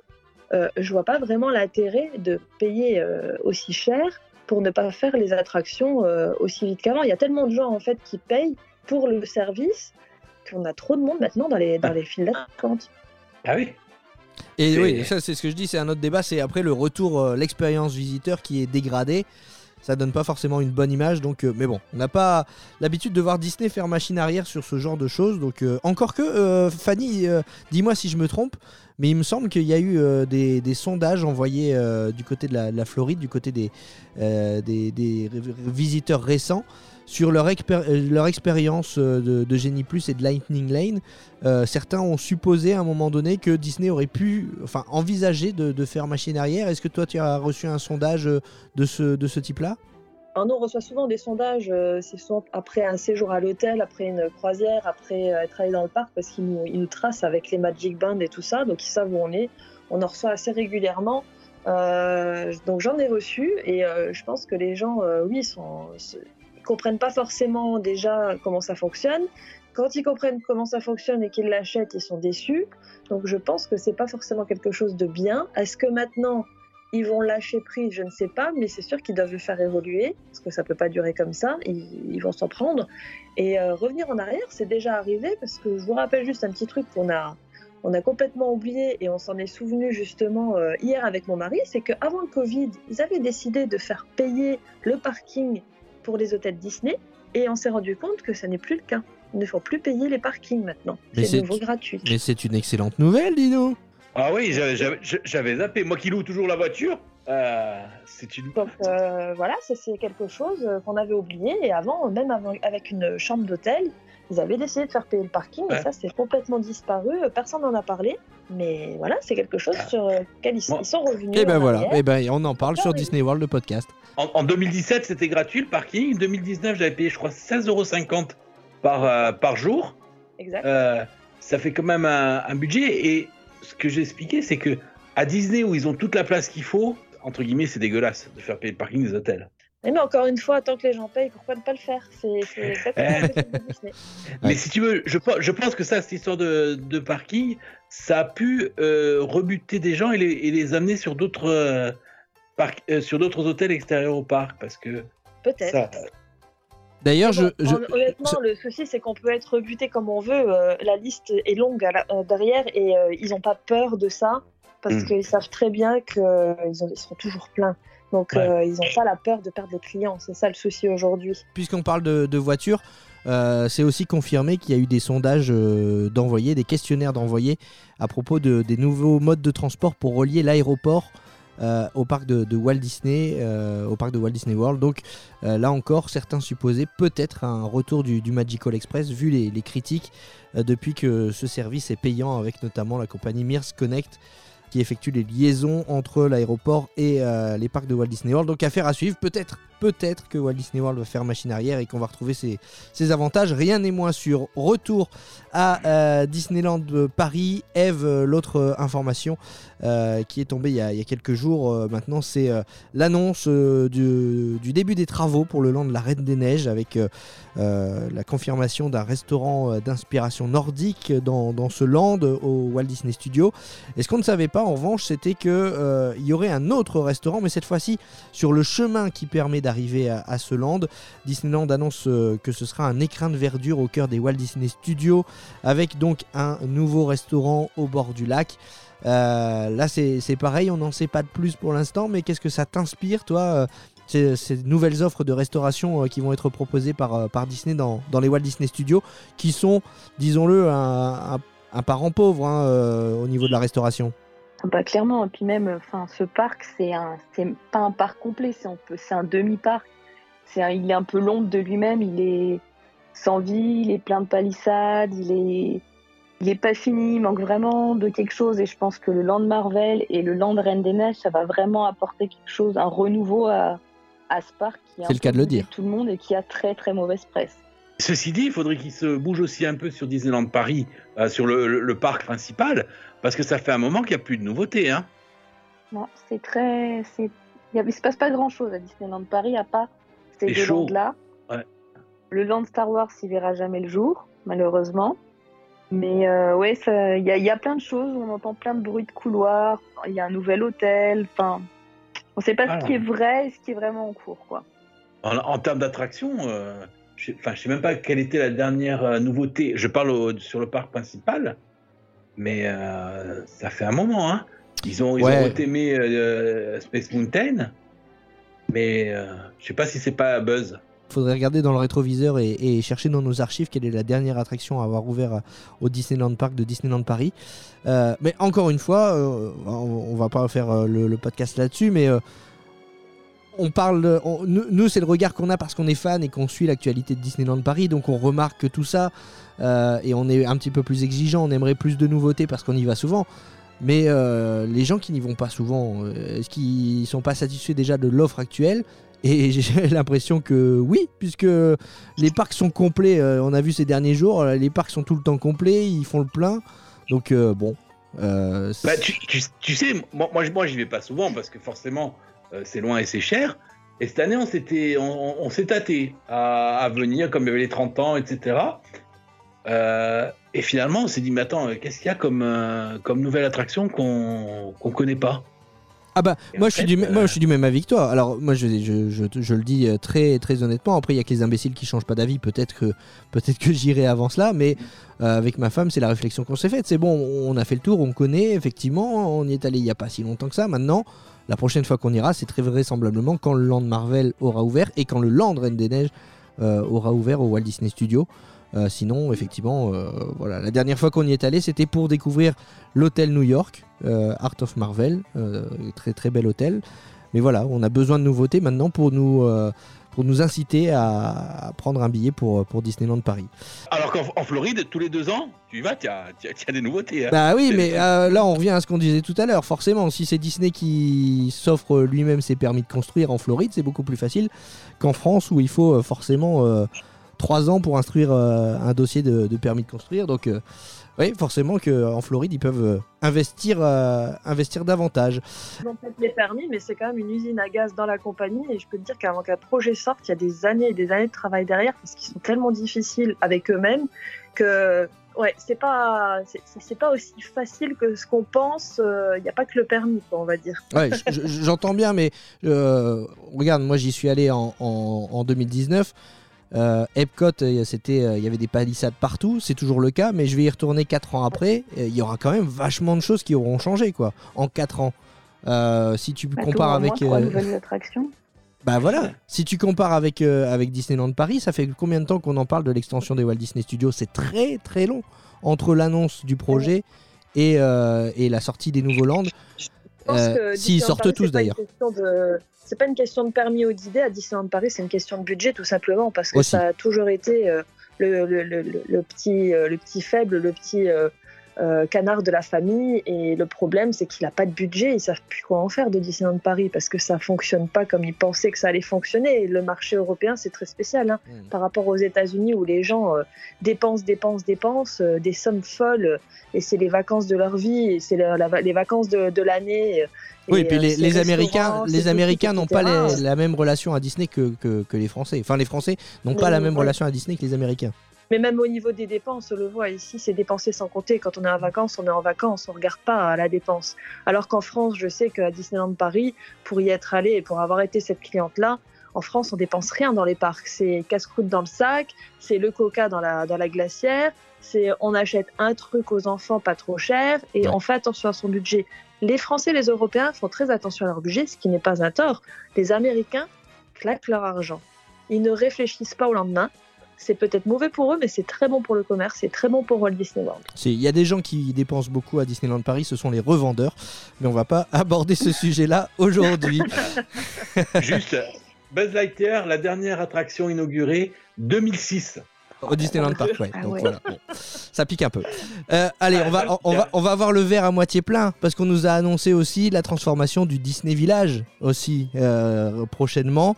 euh, je vois pas vraiment l'intérêt de payer euh, aussi cher pour ne pas faire les attractions euh, aussi vite qu'avant. Il y a tellement de gens en fait qui payent pour le service qu'on a trop de monde maintenant dans les, dans les files d'attente. Ah oui Et oui, ça c'est ce que je dis, c'est un autre débat, c'est après le retour, euh, l'expérience visiteur qui est dégradée. Ça donne pas forcément une bonne image, donc euh, mais bon, on n'a pas l'habitude de voir Disney faire machine arrière sur ce genre de choses, donc euh, encore que euh, Fanny, euh, dis-moi si je me trompe, mais il me semble qu'il y a eu euh, des, des sondages envoyés euh, du côté de la, de la Floride, du côté des, euh, des, visiteurs récents sur leur, euh, expérience euh, de, Genie Plus et de Lightning Lane. Euh, certains ont supposé à un moment donné que Disney aurait pu, enfin, envisager de, faire machine arrière. Est-ce que toi, tu as reçu un sondage de ce, type-là? Alors, on reçoit souvent des sondages, euh, c'est après un séjour à l'hôtel, après une croisière, après être allé dans le parc, parce qu'ils nous, nous tracent avec les Magic Band et tout ça, donc ils savent où on est. On en reçoit assez régulièrement. Donc j'en ai reçu et je pense que les gens, oui, sont, comprennent pas forcément déjà comment ça fonctionne. Quand ils comprennent comment ça fonctionne et qu'ils l'achètent, ils sont déçus. Donc je pense que c'est pas forcément quelque chose de bien. Est-ce que maintenant ils vont lâcher prise, je ne sais pas, mais c'est sûr qu'ils doivent le faire évoluer, parce que ça peut pas durer comme ça, ils, ils vont s'en prendre. Et euh, revenir en arrière, c'est déjà arrivé, parce que je vous rappelle juste un petit truc qu'on a, a complètement oublié, et on s'en est souvenu justement euh, hier avec mon mari, c'est qu'avant le Covid, ils avaient décidé de faire payer le parking pour les hôtels Disney, et on s'est rendu compte que ça n'est plus le cas. Il ne faut plus payer les parkings maintenant. Mais C'est nouveau gratuit. Mais c'est une excellente nouvelle, Dino Ah oui, j'avais- zappé. Moi qui loue toujours la voiture, euh, c'est une. Donc euh, voilà, c'est quelque chose euh, qu'on avait oublié. Et avant, même avant- avec une chambre d'hôtel, ils avaient décidé de faire payer le parking. Ouais. Et ça, c'est complètement disparu. Euh, Personne n'en a parlé. Mais voilà, c'est quelque chose Ah. sur lequel ils, Bon. ils sont revenus. Et ben en voilà, arrière. et ben on en parle sur Oui. Disney World, le podcast. En, en 2017, c'était gratuit le parking. 2019, j'avais payé, je crois, 16,50€ par, euh, par jour. Exact. Euh, ça fait quand même un, un budget. Et ce que j'ai expliqué, c'est que à Disney, où ils ont toute la place qu'il faut, entre guillemets, c'est dégueulasse de faire payer le parking des hôtels. Mais, mais encore une fois, tant que les gens payent, pourquoi ne pas le faire? C'est exactement. Mais si tu veux, je, pe- je pense que ça, cette histoire de, de parking, ça a pu euh, rebuter des gens et les, et les amener sur d'autres euh, euh, sur d'autres hôtels extérieurs au parc. Parce que Peut-être. ça, D'ailleurs, je, Bon, je- hon- honnêtement, le souci, c'est qu'on peut être rebuté comme on veut. euh, la liste est longue à la- euh, derrière et euh, ils n'ont pas peur de ça parce Mm. qu'ils savent très bien qu'ils ils seront toujours pleins. Donc, Ouais. euh, ils n'ont pas la peur de perdre des clients. C'est ça le souci aujourd'hui. puisqu'on parle de, de voitures, euh, c'est aussi confirmé qu'il y a eu des sondages euh, d'envoyés, des questionnaires d'envoyés à propos de, des nouveaux modes de transport pour relier l'aéroport euh, au parc de, de Walt Disney, au parc de Walt Disney World. Donc là encore, certains supposaient peut-être un retour du, du Magical Express vu les, les critiques depuis que ce service est payant avec notamment la compagnie Mears Connect qui effectue les liaisons entre l'aéroport et euh, les parcs de Walt Disney World. Donc affaire à suivre, peut-être, peut-être que Walt Disney World va faire machine arrière et qu'on va retrouver ses, avantages. Rien n'est moins sûr. Retour à euh, Disneyland euh, Paris. Eve, l'autre information euh, qui est tombée il y a, quelques jours euh, maintenant, c'est euh, l'annonce du, début des travaux pour le land de la Reine des Neiges avec la confirmation d'un restaurant d'inspiration nordique dans, ce land au Walt Disney Studio. Et ce qu'on ne savait pas en revanche, c'était que euh, il y aurait un autre restaurant, mais cette fois-ci sur le chemin qui permet d'arriver à, ce land. Disneyland annonce que ce sera un écrin de verdure au cœur des Walt Disney Studios, avec donc un nouveau restaurant au bord du lac. Là, c'est pareil, on n'en sait pas de plus pour l'instant, mais qu'est-ce que ça t'inspire, toi euh, ces, nouvelles offres de restauration euh, qui vont être proposées par, euh, par Disney dans, dans les Walt Disney Studios, qui sont, disons-le, un, parent pauvre hein, au niveau de la restauration? Bah, clairement, et puis même, ce parc, c'est pas un parc complet, c'est un, demi-parc. Il est un peu l'ombre de lui-même, il est sans vie, il est plein de palissades, il est, il est pas fini, il manque vraiment de quelque chose. Et je pense que le Land Marvel et le Land Reine des Neiges, ça va vraiment apporter quelque chose, un renouveau à, à ce parc qui est le cas de le dire. Tout le monde et qui a très très mauvaise presse. Ceci dit, il faudrait qu'il se bouge aussi un peu sur Disneyland Paris, euh, sur le, le- le parc principal, parce que ça fait un moment qu'il n'y a plus de nouveautés. Hein. Non, c'est très. c'est- Il ne se passe pas grand chose à Disneyland Paris à part ces C'est deux chaud. landes-là. Ouais. Le land Star Wars, il verra jamais le jour, malheureusement. Mais euh, ouais, il y, a- il y a plein de choses. On entend plein de bruits de couloirs. Il y a un nouvel hôtel. Enfin, on ne sait pas Ah. ce qui est vrai et ce qui est vraiment en cours, quoi. En, en termes d'attraction, euh, je ne sais même pas quelle était la dernière euh, nouveauté. Je parle au- sur le parc principal, mais euh, ça fait un moment. Hein. Ils ont, ils Ouais. ont retémé euh, Space Mountain, mais euh, je sais pas si c'est pas Buzz. Faudrait regarder dans le rétroviseur et, chercher dans nos archives quelle est la dernière attraction à avoir ouvert à- au Disneyland Park de Disneyland Paris. Euh, mais encore une fois, euh, on, on va pas faire euh, le, podcast là-dessus, mais euh, on parle. nous, c'est le regard qu'on a parce qu'on est fan et qu'on suit l'actualité de Disneyland Paris, donc on remarque tout ça euh, et on est un petit peu plus exigeant. On aimerait plus de nouveautés parce qu'on y va souvent. Mais euh, les gens qui n'y vont pas souvent, euh, est-ce qu'ils sont pas satisfaits déjà de l'offre actuelle? Et j'ai l'impression que oui, puisque les parcs sont complets. euh, on a vu ces derniers jours, euh, les parcs sont tout le temps complets, ils font le plein. Donc euh, bon. euh, Bah, tu, tu- tu sais, moi, moi, je- moi j'y vais pas souvent parce que forcément euh, c'est loin et c'est cher. Et cette année, on s'était, on, on s'est tâté à, à venir, comme il y avait les 30 ans, etc. Et finalement, on s'est dit, mais attends, qu'est-ce qu'il y a comme, comme nouvelle attraction qu'on qu'on connaît pas? Ah bah Et moi en je, suis du, euh, moi je suis du même avis que toi. Alors moi je, je, je, je le dis euh, très très honnêtement. Après il y a que les imbéciles qui changent pas d'avis. Peut-être que peut-être que j'irai avant cela, mais euh, avec ma femme c'est la réflexion qu'on s'est faite. C'est bon, on a fait le tour, on connaît effectivement, on y est allé il y a pas si longtemps que ça. Maintenant la prochaine fois qu'on ira, c'est très vraisemblablement quand le Land Marvel aura ouvert et quand le Land Reine des Neiges euh, aura ouvert au Walt Disney Studios. Euh, sinon, effectivement, euh, voilà, la dernière fois qu'on y est allé, c'était pour découvrir l'hôtel New York, euh, Art of Marvel, très très bel hôtel. Mais voilà, on a besoin de nouveautés maintenant pour nous, pour nous inciter à, à prendre un billet pour, pour Disneyland Paris. Alors qu'en en Floride, tous les deux ans, tu y vas, tu as, des nouveautés. hein. Bah oui, mais euh, là on revient à ce qu'on disait tout à l'heure. Forcément, si c'est Disney qui s'offre lui-même ses permis de construire en Floride, c'est beaucoup plus facile qu'en France où il faut forcément euh, trois ans pour instruire euh, un dossier de, de permis de construire. Donc euh, oui, forcément qu'en Floride ils peuvent euh, investir, euh, investir davantage. Ils ont peut-être les permis, mais c'est quand même une usine à gaz dans la compagnie. Et je peux te dire qu'avant qu'un projet sorte, il y a des années et des années de travail derrière parce qu'ils sont tellement difficiles avec eux-mêmes que ouais, c'est pas c'est- pas aussi facile que ce qu'on pense. Il n'y a pas que le permis, quoi, on va dire. Ouais, j'entends bien, mais regarde, moi j'y suis allé en, en- en 2019. Euh, Epcot, euh, c'était, euh, il y avait des palissades partout, c'est toujours le cas, mais je vais y retourner 4 ans après. Il y aura quand même vachement de choses qui auront changé, quoi, en 4 ans. Euh, si tu Bah, compares avec, trois nouvelles attractions. bah voilà, si tu compares avec euh, avec Disneyland Paris, ça fait combien de temps qu'on en parle de l'extension des Walt Disney Studios? C'est très très long entre l'annonce du projet et, euh, et la sortie des nouveaux lands. Euh, s'ils sortent Paris, tous, d'ailleurs. de- C'est pas une question de permis ou d'idée à Disneyland Paris, c'est une question de budget tout simplement parce que Aussi. ça a toujours été euh, le, le- le- le- le petit, euh, le petit faible, le petit euh, euh, canard de la famille. Et le problème, c'est qu'il n'a pas de budget, ils savent plus quoi en faire de Disneyland Paris parce que ça fonctionne pas comme ils pensaient que ça allait fonctionner. Et le marché européen, c'est très spécial hein, Mm. par rapport aux États-Unis où les gens euh, dépensent, dépensent, dépensent euh, des sommes folles et c'est les vacances de leur vie c'est la- la- les vacances de, de l'année. Oui, et puis les, Américains, les Américains n'ont pas les- la même relation à Disney que, que, que les Français. Enfin, les Français n'ont pas la même relation à Disney que les Américains. Mais même au niveau des dépenses, on le voit ici, c'est dépenser sans compter. Quand on est en vacances, on est en vacances, on regarde pas à la dépense. Alors qu'en France, je sais qu'à Disneyland Paris, pour y être allé et pour avoir été cette cliente-là, en France, on dépense rien dans les parcs. C'est casse-croûte dans le sac, c'est le coca dans la, dans la glacière, c'est on achète un truc aux enfants pas trop cher et on fait attention à son budget. Les Français, les Européens font très attention à leur budget, ce qui n'est pas un tort. Les Américains claquent leur argent. Ils ne réfléchissent pas au lendemain. C'est peut-être mauvais pour eux, mais c'est très bon pour le commerce, c'est très bon pour Walt Disney World. C'est- Il y a des gens qui dépensent beaucoup à Disneyland Paris, ce sont les revendeurs. Mais on va pas aborder ce sujet-là aujourd'hui. Juste, Buzz Lightyear, la dernière attraction inaugurée 2006. Au Disneyland Park, ouais. Ah Donc ouais. voilà, bon. ça pique un peu. Euh, allez, on va, on, on va, on va avoir le verre à moitié plein parce qu'on nous a annoncé aussi la transformation du Disney Village aussi euh, prochainement.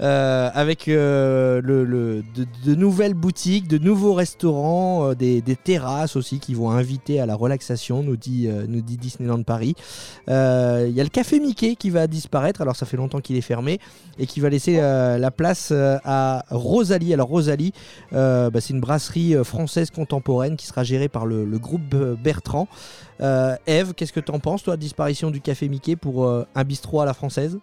Euh, avec euh, de, nouvelles boutiques, de nouveaux restaurants, euh, des, terrasses aussi qui vont inviter à la relaxation, nous dit, Disneyland Paris. Il y a le café Mickey qui va disparaître, alors ça fait longtemps qu'il est fermé, et qui va laisser la place à Rosalie. Alors Rosalie, bah, c'est une brasserie française contemporaine qui sera gérée par le, le groupe Bertrand. Eve, qu'est-ce que t'en penses, toi, disparition du café Mickey pour un bistrot à la française?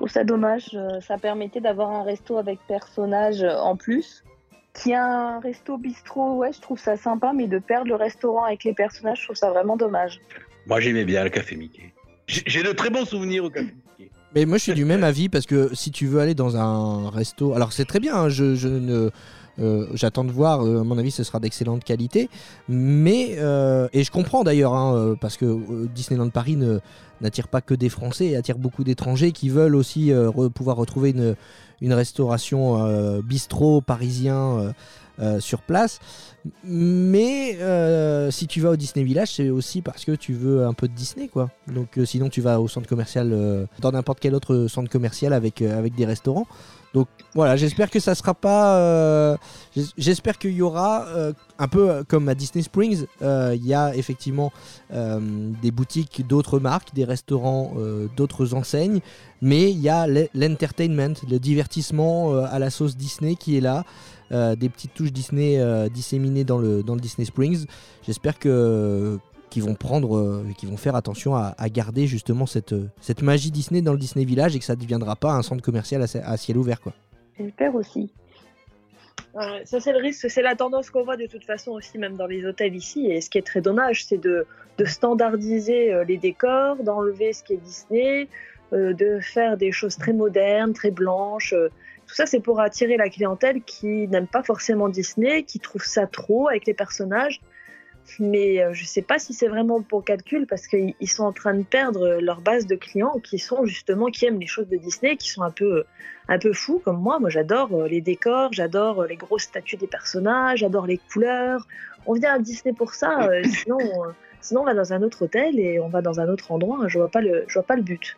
Trouve ça dommage. euh, Ça permettait d'avoir un resto avec personnage euh, en plus. Qui a un resto bistrot, ouais, je trouve ça sympa, mais de perdre le restaurant avec les personnages, je trouve ça vraiment dommage. Moi, j'aimais bien le café Mickey. J'ai j'ai de très bons souvenirs au café Mickey. Mais moi, je suis du même avis parce que si tu veux aller dans un resto, alors c'est très bien. hein, je, je ne, euh, j'attends de voir. euh, à mon avis, ce sera d'excellente qualité. Mais euh, et je comprends d'ailleurs hein, parce que Disneyland Paris n'attire pas que des Français, et attire beaucoup d'étrangers qui veulent aussi pouvoir retrouver une, restauration bistrot parisien sur place. Mais si tu vas au Disney Village, c'est aussi parce que tu veux un peu de Disney, quoi. Donc sinon, tu vas au centre commercial, dans n'importe quel autre centre commercial avec, avec des restaurants. Donc voilà, j'espère que ça sera pas. euh, j'es- j'espère qu'il y aura euh, un peu euh, comme à Disney Springs, il y a effectivement des boutiques d'autres marques, des restaurants d'autres enseignes, mais il y a l'e- l'entertainment, le divertissement à la sauce Disney qui est là. des petites touches Disney disséminées dans le, dans le Disney Springs. J'espère que qu'ils vont prendre, euh, qu'ils vont faire attention à, à garder justement cette, euh, cette magie Disney dans le Disney Village et que ça ne deviendra pas un centre commercial à, ci- à ciel ouvert. Quoi. J'espère aussi. Ouais, ça c'est le risque, c'est la tendance qu'on voit de toute façon aussi même dans les hôtels ici. Et ce qui est très dommage, c'est de, de standardiser euh, les décors, d'enlever ce qui est Disney, euh, de faire des choses très modernes, très blanches. euh. Tout ça c'est pour attirer la clientèle qui n'aime pas forcément Disney, qui trouve ça trop avec les personnages. Mais euh, je sais pas si c'est vraiment pour calcul parce qu'ils ils sont en train de perdre leur base de clients qui sont justement qui aiment les choses de Disney, qui sont un peu un peu fous comme moi. Moi, j'adore euh, les décors, j'adore euh, les grosses statues des personnages, j'adore les couleurs. On vient à Disney pour ça. euh, sinon, euh, sinon, on va dans un autre hôtel et on va dans un autre endroit. Je vois pas le, je vois pas le but.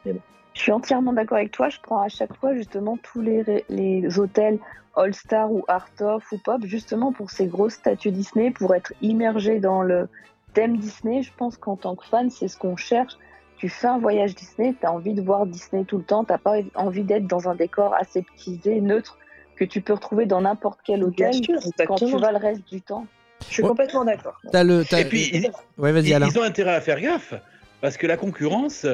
Je suis entièrement d'accord avec toi. Je prends à chaque fois justement tous les, les hôtels All Star ou Art of ou Pop, justement pour ces grosses statues Disney, pour être immergé dans le thème Disney. Je pense qu'en tant que fan, c'est ce qu'on cherche. Tu fais un voyage Disney, tu as envie de voir Disney tout le temps, t'as pas envie d'être dans un décor aseptisé, neutre, que tu peux retrouver dans n'importe quel hôtel sûr, quand tu vas le reste du temps. Je suis Ouais. complètement d'accord. Et puis, ils, ouais, vas-y ils- Alain. ils ont intérêt à faire gaffe parce que la concurrence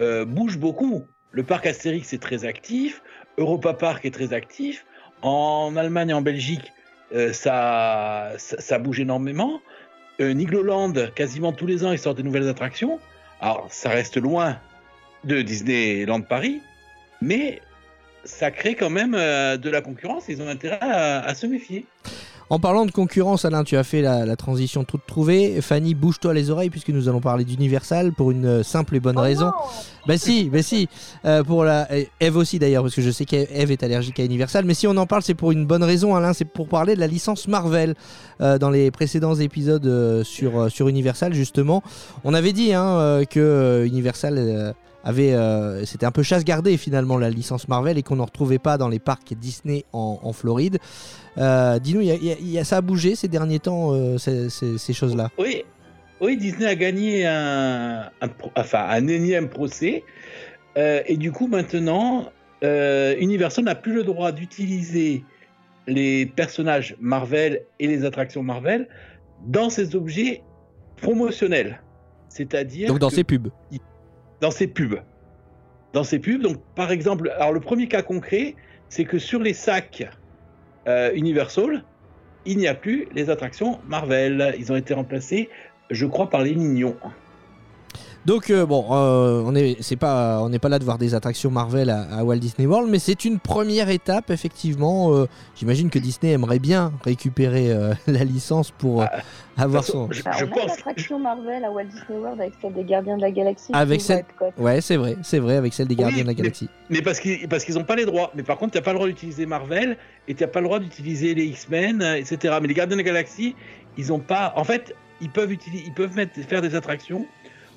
euh, bouge beaucoup. Le parc Astérix est très actif, Europa Park est très actif. En Allemagne et en Belgique, euh, ça, ça, bouge énormément. Euh, Nigloland, quasiment tous les ans, ils sortent des nouvelles attractions. Alors, ça reste loin de Disneyland Paris, mais ça crée quand même euh, de la concurrence. Ils ont intérêt à se méfier. En parlant de concurrence, Alain, tu as fait la, la transition toute trouvée. Fanny, bouge-toi les oreilles puisque nous allons parler d'Universal pour une euh, simple et bonne Oh raison. Bah si, bah si. Euh, pour la Eve aussi d'ailleurs parce que je sais qu'Eve est allergique à Universal. Mais si on en parle, c'est pour une bonne raison, Alain. C'est pour parler de la licence Marvel Euh, dans les précédents épisodes euh, sur sur Universal justement. On avait dit hein, que Universal avait, euh, c'était un peu chasse gardée finalement la licence Marvel et qu'on n'en retrouvait pas dans les parcs Disney en, en Floride. Euh, Dis-nous, il y a- il y a- il y a- ça a bougé ces derniers temps euh, ces, ces- ces choses-là? Oui, oui, Disney a gagné un, enfin, un énième procès. Euh, et du coup, maintenant, euh, Universal n'a plus le droit d'utiliser les personnages Marvel et les attractions Marvel dans ses objets promotionnels. C'est-à-dire Donc dans ces pubs. dans ses pubs. Dans ses pubs, donc par exemple, alors le premier cas concret, c'est que sur les sacs euh, Universal, il n'y a plus les attractions Marvel. Ils ont été remplacés, je crois, par les mignons. Donc euh, bon, euh, on est c'est pas on n'est pas là de voir des attractions Marvel à, à Walt Disney World, mais c'est une première étape effectivement. Euh, J'imagine que Disney aimerait bien récupérer euh, la licence pour euh, avoir son. je, Bah, je on a pense. l'attraction Marvel à Walt Disney World avec celle des Gardiens de la Galaxie. Avec celle-. Ouais, c'est vrai, c'est vrai avec celle des Oui, Gardiens de la Galaxie. Mais parce qu'ils parce qu'ils n'ont pas les droits. Mais par contre, tu n'as pas le droit d'utiliser Marvel et tu n'as pas le droit d'utiliser les X-Men, etc. Mais les Gardiens de la Galaxie, ils ont pas. En fait, ils peuvent utiliser, ils peuvent mettre, faire des attractions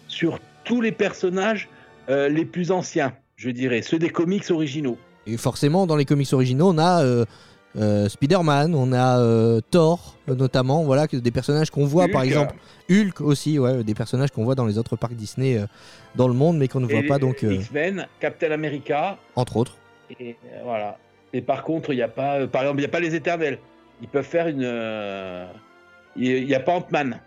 sur tous les personnages euh, les plus anciens, je dirais, ceux des comics originaux. et forcément, dans les comics originaux, on a euh, euh, Spider-Man, on a Thor, notamment, voilà, des personnages qu'on voit, par exemple, Hulk aussi, ouais, des personnages qu'on voit dans les autres parcs Disney dans le monde, mais qu'on ne voit Et pas, donc, X-Men, Captain America, entre autres. et voilà. Et par contre, il n'y a pas, par exemple, il n'y a pas les Éternels. Ils peuvent faire une. Il n'y a pas Ant-Man.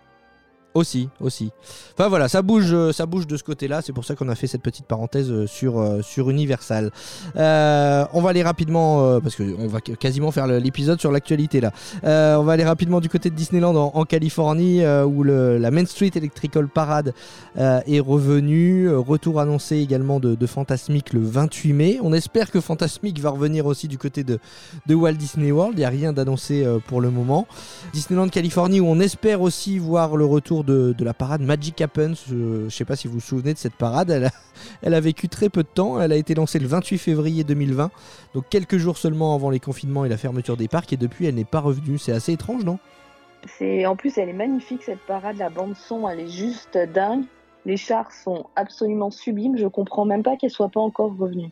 Aussi, aussi. Enfin voilà, ça bouge, euh, ça bouge de ce côté-là. C'est pour ça qu'on a fait cette petite parenthèse euh, sur, euh, sur Universal. On va aller rapidement, parce qu'on va qu- quasiment faire l'épisode sur l'actualité là. On va aller rapidement du côté de Disneyland en, Californie, où la Main Street Electrical Parade est revenue. Retour annoncé également de, Fantasmic le 28 mai. On espère que Fantasmic va revenir aussi du côté de, de Walt Disney World. Il n'y a rien d'annoncé pour le moment. Disneyland Californie où on espère aussi voir le retour de, la parade Magic Happens. Je ne sais pas si vous vous souvenez de cette parade. Elle a, vécu très peu de temps. Elle a été lancée le 28 février 2020, donc quelques jours seulement avant les confinements et la fermeture des parcs. Et depuis, elle n'est pas revenue. C'est assez étrange, non? En plus elle est magnifique cette parade, la bande son elle est juste dingue. Les chars sont absolument sublimes, je comprends même pas qu'elle soit pas encore revenue.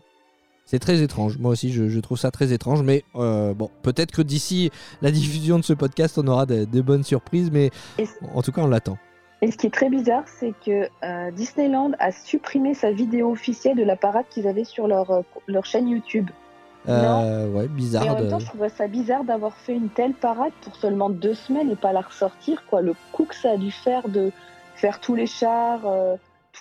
C'est très étrange. Moi aussi, je, je trouve ça très étrange. Mais euh, bon, peut-être que d'ici la diffusion de ce podcast, on aura de, de bonnes surprises. Mais Et, en tout cas, on l'attend. et ce qui est très bizarre, c'est que euh, Disneyland a supprimé sa vidéo officielle de la parade qu'ils avaient sur leur, euh, leur chaîne YouTube. Euh, ouais, Et bizarre. en même temps, je trouvais ça bizarre d'avoir fait une telle parade pour seulement deux semaines et pas la ressortir. Quoi. Le coup que ça a dû faire de faire tous les chars,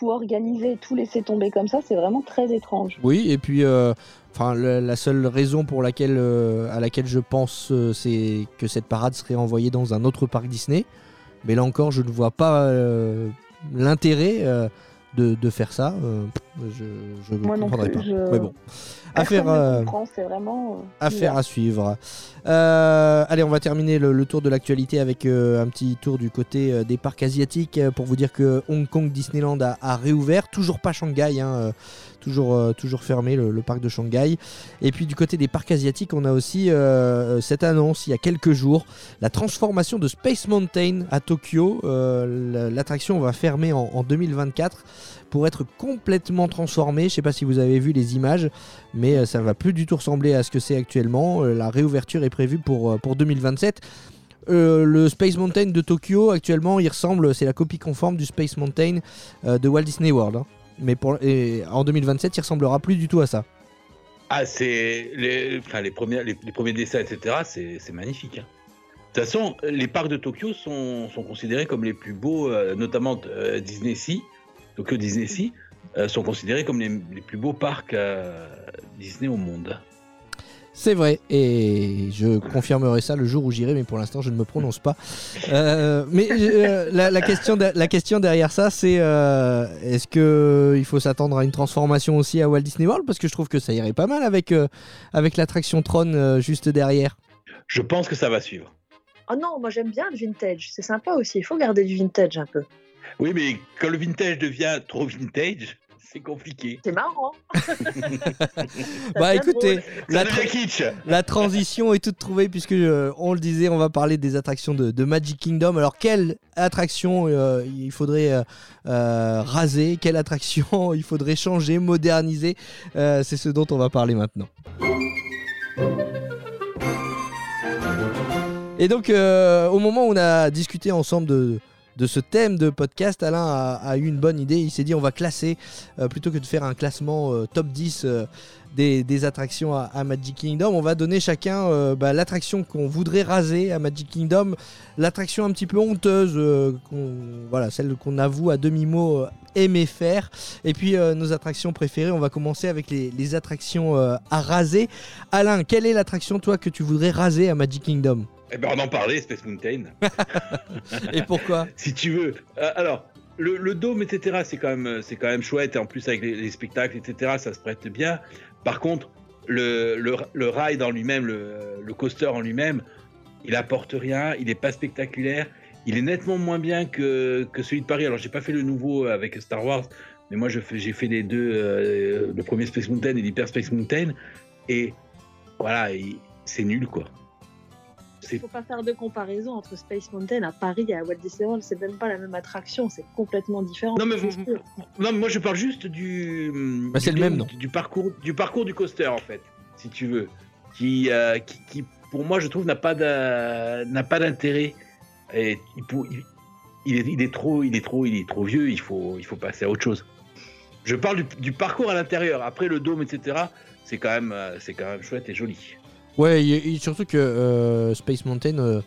tout organiser, tout laisser tomber comme ça, c'est vraiment très étrange. Oui, et puis, euh, enfin, la seule raison pour laquelle, euh, à laquelle je pense, euh, c'est que cette parade serait envoyée dans un autre parc Disney. Mais là encore, je ne vois pas l'intérêt de, de faire ça. Euh, je je non plus, pas. je- Mais bon, affaire, euh, vraiment. euh, affaire à suivre. Allez, on va terminer le, le tour de l'actualité avec un petit tour du côté des parcs asiatiques pour vous dire que Hong Kong Disneyland a, a réouvert. Toujours pas Shanghai, hein, toujours, euh, toujours fermé le, parc de Shanghai. Et puis du côté des parcs asiatiques, on a aussi euh, cette annonce il y a quelques jours la transformation de Space Mountain à Tokyo. Euh, L'attraction va fermer en, en 2024 pour être complètement transformée. Je sais pas si vous avez vu les images, mais euh, ça va plus du tout ressembler à ce que c'est actuellement. Euh, La réouverture est prévue pour, euh, pour 2027. Euh, le Space Mountain de Tokyo, actuellement, il ressemble, c'est la copie conforme du Space Mountain euh, de Walt Disney World. hein. Mais et en 2027, il ressemblera plus du tout à ça. Ah, c'est les, premiers, les, premiers dessins, etc. C'est magnifique. hein. De toute façon, les parcs de Tokyo sont, considérés comme les plus beaux, notamment Disney Sea, Tokyo Disney Sea, sont considérés comme les, plus beaux parcs Disney au monde. C'est vrai, et je confirmerai ça le jour où j'irai, mais pour l'instant je ne me prononce pas. Euh, mais euh, la, la question de- la question derrière ça, c'est euh, est-ce que il faut s'attendre à une transformation aussi à Walt Disney World? Parce que je trouve que ça irait pas mal avec, euh, avec l'attraction Tron euh, juste derrière. Je pense que ça va suivre. Oh non, moi j'aime bien le vintage, c'est sympa aussi, il faut garder du vintage un peu. Oui, mais quand le vintage devient trop vintage, c'est compliqué. C'est marrant. Bah écoutez, la, transition est toute trouvée puisque euh, on le disait, on va parler des attractions de, de Magic Kingdom. Alors quelle attraction euh, il faudrait euh, euh, raser, quelle attraction il faudrait changer, moderniser? Euh, C'est ce dont on va parler maintenant. Et donc, euh, au moment où on a discuté ensemble de, de ce thème de podcast, Alain a, eu une bonne idée. Il s'est dit on va classer, euh, plutôt que de faire un classement euh, top 10 euh, des, attractions à, Magic Kingdom, on va donner chacun bah, l'attraction qu'on voudrait raser à Magic Kingdom, l'attraction un petit peu honteuse, voilà, celle qu'on avoue à demi-mot aimer faire, et puis nos attractions préférées. On va commencer avec les, attractions à raser. Alain, quelle est l'attraction toi que tu voudrais raser à Magic Kingdom? Eh ben, on en parlait, Space Mountain. Et pourquoi si tu veux. Euh, alors, le, le dôme, etc., c'est quand même, c'est quand même chouette. Et en plus, avec les, les spectacles, etc., ça se prête bien. Par contre, le, le, le ride en lui-même, le, le coaster en lui-même, il apporte rien. Il n'est pas spectaculaire. Il est nettement moins bien que, que celui de Paris. Alors, j'ai pas fait le nouveau avec Star Wars, mais moi, je fais- j'ai fait les deux, euh, le premier Space Mountain et l'Hyper Space Mountain. Et voilà, il- c'est nul, quoi. Il faut pas faire de comparaison entre Space Mountain à Paris et à Walt Disney World, c'est même pas la même attraction, c'est complètement différent. Non, mais vous-. Non, mais moi je parle juste du. Bah, c'est du le même, dôme, non du parcours, du parcours du coaster en fait. si tu veux, qui, euh, qui, qui, pour moi, je trouve, n'a pas d'in- n'a pas d'intérêt. Et il, pour- il- il est, il est trop, il est trop, il est trop vieux. Il faut, il faut passer à autre chose. Je parle du, du parcours à l'intérieur. Après le dôme, etc. C'est quand même, euh, c'est quand même chouette et joli. Ouais, et- et surtout que euh, Space Mountain, euh,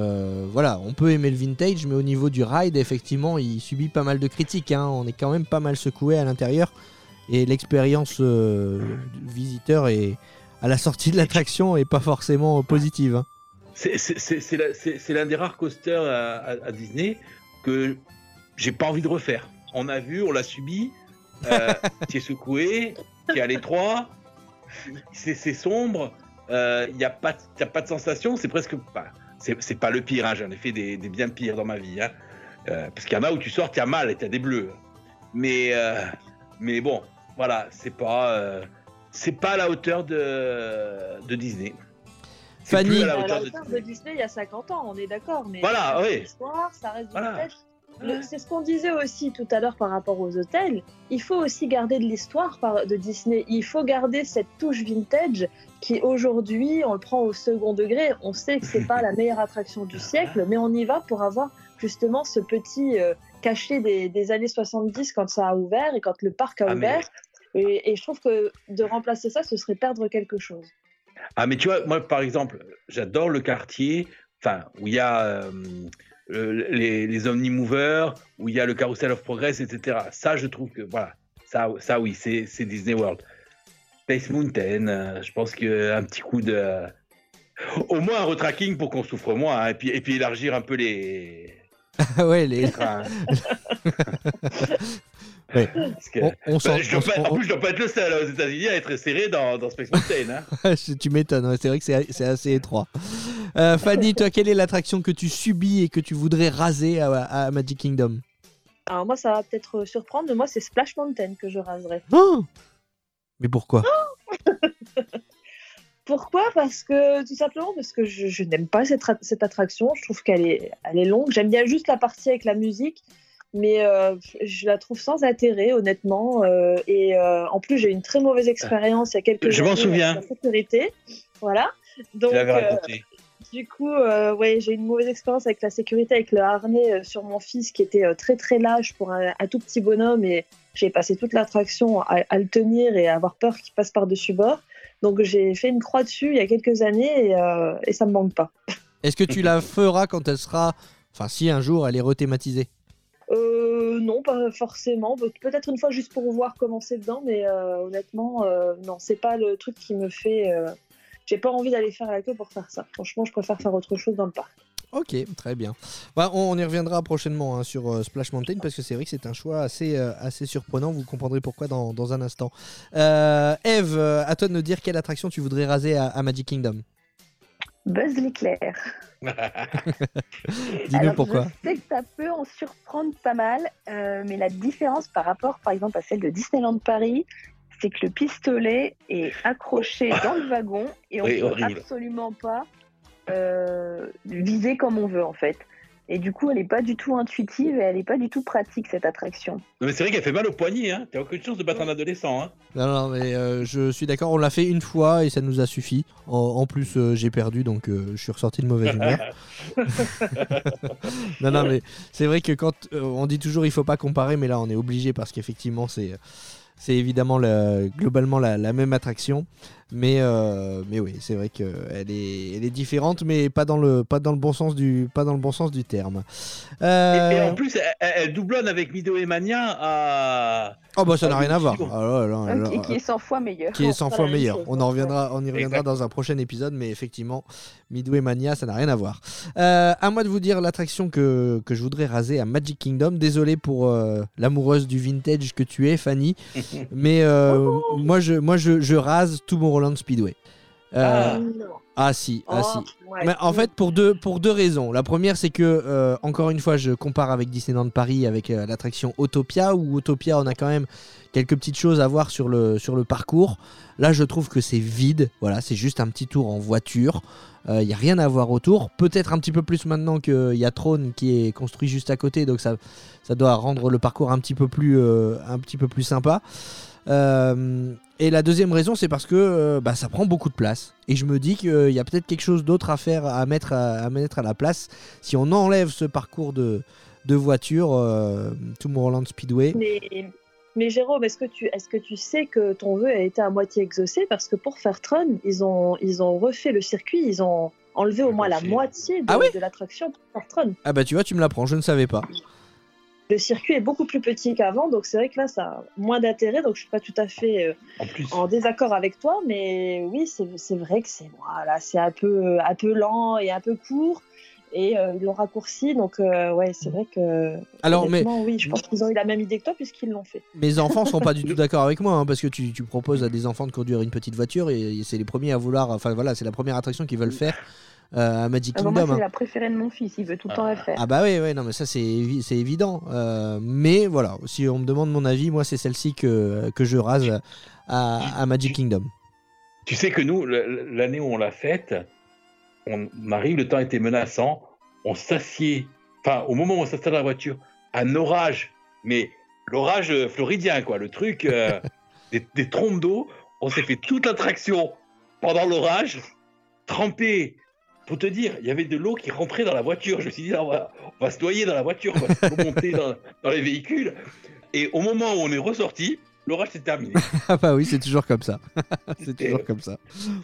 euh, voilà, on peut aimer le vintage, mais au niveau du ride, effectivement, il subit pas mal de critiques. hein. On est quand même pas mal secoué à l'intérieur. Et l'expérience visiteur est, à la sortie de l'attraction est pas forcément positive. hein. C'est- l'un des rares coasters à, à- à Disney que j'ai pas envie de refaire. On a vu, on l'a subi. Euh, tu es secoué, tu es à l'étroit, c'est sombre, il n'y a, pas de- t'as pas de sensation, c'est presque pas. C'est c'est pas le pire, hein, j'en ai fait des, des bien pires dans ma vie. hein. Euh, parce qu'il y en a où tu sors, tu as mal et tu as des bleus. Mais, euh, mais bon, voilà, c'est pas, euh, c'est pas à la hauteur de, de Disney. Fanny. plus à À la la hauteur de hauteur de Disney. Disney, il y a 50 ans, on est d'accord. Mais Voilà, oui. ça reste Voilà. C'est ce qu'on disait aussi tout à l'heure par rapport aux hôtels. Il faut aussi garder de l'histoire de Disney. Il faut garder cette touche vintage qui aujourd'hui, on le prend au second degré. On sait que c'est pas la meilleure attraction du siècle, mais on y va pour avoir justement ce petit euh, cachet des, des années 70 quand ça a ouvert et quand le parc a Ah, mais- ouvert. Et, et je trouve que de remplacer ça, ce serait perdre quelque chose. Ah, mais tu vois, moi, par exemple, j'adore le quartier, enfin, où il y a euh, euh, les, les Omnimovers, où il y a le Carousel of Progress, etc. Ça, je trouve que, voilà, ça, ça oui, c'est Disney World. Space Mountain, euh, je pense qu'un petit coup de. Au moins un retracking pour qu'on souffre moins, hein, et, puis, et puis élargir un peu les. ouais, les... trains. Ouais. Que- on, on s'en- Bah, je dois on- pas- en plus, je dois pas être le seul aux États-Unis à être serré dans, dans Space Mountain. Hein. tu m'étonnes, ouais, c'est vrai que c'est assez étroit. Euh, Fanny, toi, quelle est l'attraction que tu subis et que tu voudrais raser à, à Magic Kingdom? Alors moi, ça va peut-être surprendre, mais moi, c'est Splash Mountain que je raserais. Oh Mais pourquoi? Pourquoi? Parce que tout simplement parce que je, je n'aime pas cette, cette attraction. Je trouve qu'elle est, elle est longue. J'aime bien juste la partie avec la musique, mais euh, je la trouve sans intérêt, honnêtement. euh, et euh, en plus, j'ai eu une très mauvaise expérience il y a quelques Je m'en années souviens. avec la sécurité. Voilà. Donc, Tu l'avais euh, raconté. du coup, euh, ouais, j'ai eu une mauvaise expérience avec la sécurité, avec le harnais euh, sur mon fils qui était euh, très très large pour un, un tout petit bonhomme et j'ai passé toute l'attraction à, à le tenir et à avoir peur qu'il passe par-dessus bord. Donc j'ai fait une croix dessus il y a quelques années et, euh, et ça me manque pas. Est-ce que tu la feras quand elle sera. Enfin, si un jour elle est rethématisée? Euh, non, pas forcément. Pe- Peut-être une fois juste pour voir comment c'est dedans, mais euh, honnêtement, euh, non, c'est pas le truc qui me fait. euh, J'ai pas envie d'aller faire la queue pour faire ça. Franchement, je préfère faire autre chose dans le parc. Ok, très bien. Bah, on, on y reviendra prochainement hein, sur euh, Splash Mountain parce que c'est vrai que c'est un choix assez, euh, assez surprenant. Vous comprendrez pourquoi dans, dans un instant. Euh, Eve, euh, à toi de nous dire quelle attraction tu voudrais raser à, à Magic Kingdom. Buzz l'éclair. Dis-nous pourquoi. Je sais que ça peut en surprendre pas mal, euh, mais la différence par rapport, par exemple, à celle de Disneyland Paris, c'est que le pistolet est accroché dans le wagon et on Oui, peut horrible. absolument pas euh, viser comme on veut en fait. Et du coup, elle n'est pas du tout intuitive et elle n'est pas du tout pratique cette attraction. Non, mais c'est vrai qu'elle fait mal au poignet, hein. T'as aucune chance de battre un adolescent, hein. Non, non, mais euh, je suis d'accord, on l'a fait une fois et ça nous a suffi. En, en plus, euh, j'ai perdu donc euh, je suis ressorti de mauvaise humeur. non, non, mais c'est vrai que quand euh, on dit toujours il faut pas comparer, mais là on est obligé parce qu'effectivement c'est c'est évidemment la- globalement la, la même attraction, mais euh, mais oui c'est vrai qu'elle est elle est différente, mais pas dans le pas dans le bon sens du pas dans le bon sens du terme. Et, Euh, et en plus, elle, elle doublonne avec Midway Mania à. oh bah ça n'a rien à voir. sûr. Ah, là, là, là, et qui est 100 fois meilleur. qui est 100 pas fois meilleur. On en reviendra, on y reviendra dans un prochain épisode, mais effectivement, Midway Mania, ça n'a rien à voir. Euh, à moi de vous dire l'attraction que, que je voudrais raser à Magic Kingdom. Désolé pour euh, l'amoureuse du vintage que tu es, Fanny, mais euh, moi, je, moi je, je rase tout mon Roland Speedway. Euh, Non. ah si, ah si. Oh, ouais. Mais en fait, pour deux, pour deux raisons. La première, c'est que, euh, encore une fois, je compare avec Disneyland Paris, avec euh, l'attraction Autopia, où Autopia, on a quand même quelques petites choses à voir sur le, sur le parcours. Là, je trouve que c'est vide. Voilà, c'est juste un petit tour en voiture. Il n'y a rien à voir autour. Peut-être un petit peu plus maintenant qu'il y a Throne qui est construit juste à côté, donc ça, ça doit rendre le parcours un petit peu plus, un petit peu plus sympa. Euh, Et la deuxième raison, c'est parce que euh, bah, ça prend beaucoup de place. Et je me dis qu'il y a peut-être quelque chose d'autre à faire, à mettre à, à mettre à la place. Si on enlève ce parcours de, de voiture, euh, Tomorrowland Speedway. Mais, mais Jérôme, est-ce que, tu, est que tu sais que ton vœu a été à moitié exaucé Parce que pour faire Tron, ils ont, ils ont refait le circuit, ils ont enlevé au moins la Refait. moitié de, Ah oui de l'attraction pour faire Tron. Ah bah tu vois, tu me l'apprends, je ne savais pas. Le circuit est beaucoup plus petit qu'avant, donc c'est vrai que là, ça a moins d'intérêt, donc je suis pas tout à fait euh, En désaccord avec toi, mais oui, c'est vrai que c'est voilà, c'est un peu, un peu lent et un peu court, et euh, ils l'ont raccourci, donc euh, ouais, c'est vrai que. Alors, mais oui, je pense qu'ils ont eu la même idée que toi puisqu'ils l'ont fait. mes enfants sont pas du tout d'accord avec moi, hein, parce que tu, tu proposes à des enfants de conduire une petite voiture et c'est les premiers à vouloir. Enfin voilà, c'est la première attraction qu'ils veulent faire à Magic Ah, bah, Kingdom. hein. c'est la préférée de mon fils, il veut tout le temps la faire. Ah bah oui, ouais, non mais ça c'est évi- c'est évident. Euh, mais voilà, si on me demande mon avis, moi c'est celle-ci que, que je rase à, à Magic Kingdom. tu sais que nous, l'année où on l'a faite, on arrive, le temps était menaçant, on s'assied, enfin, au moment où on s'installe dans la voiture, un orage, mais l'orage euh, floridien, quoi, le truc, euh, des, des trompes d'eau, on s'est fait toute l'attraction pendant l'orage, trempé. Pour te dire, il y avait de l'eau qui rentrait dans la voiture. Je me suis dit, on va, on va se noyer dans la voiture, on va se remonter dans, dans les véhicules. Et au moment où on est ressorti, l'orage s'est terminé. Ah bah oui, c'est toujours comme ça. c'est toujours comme ça.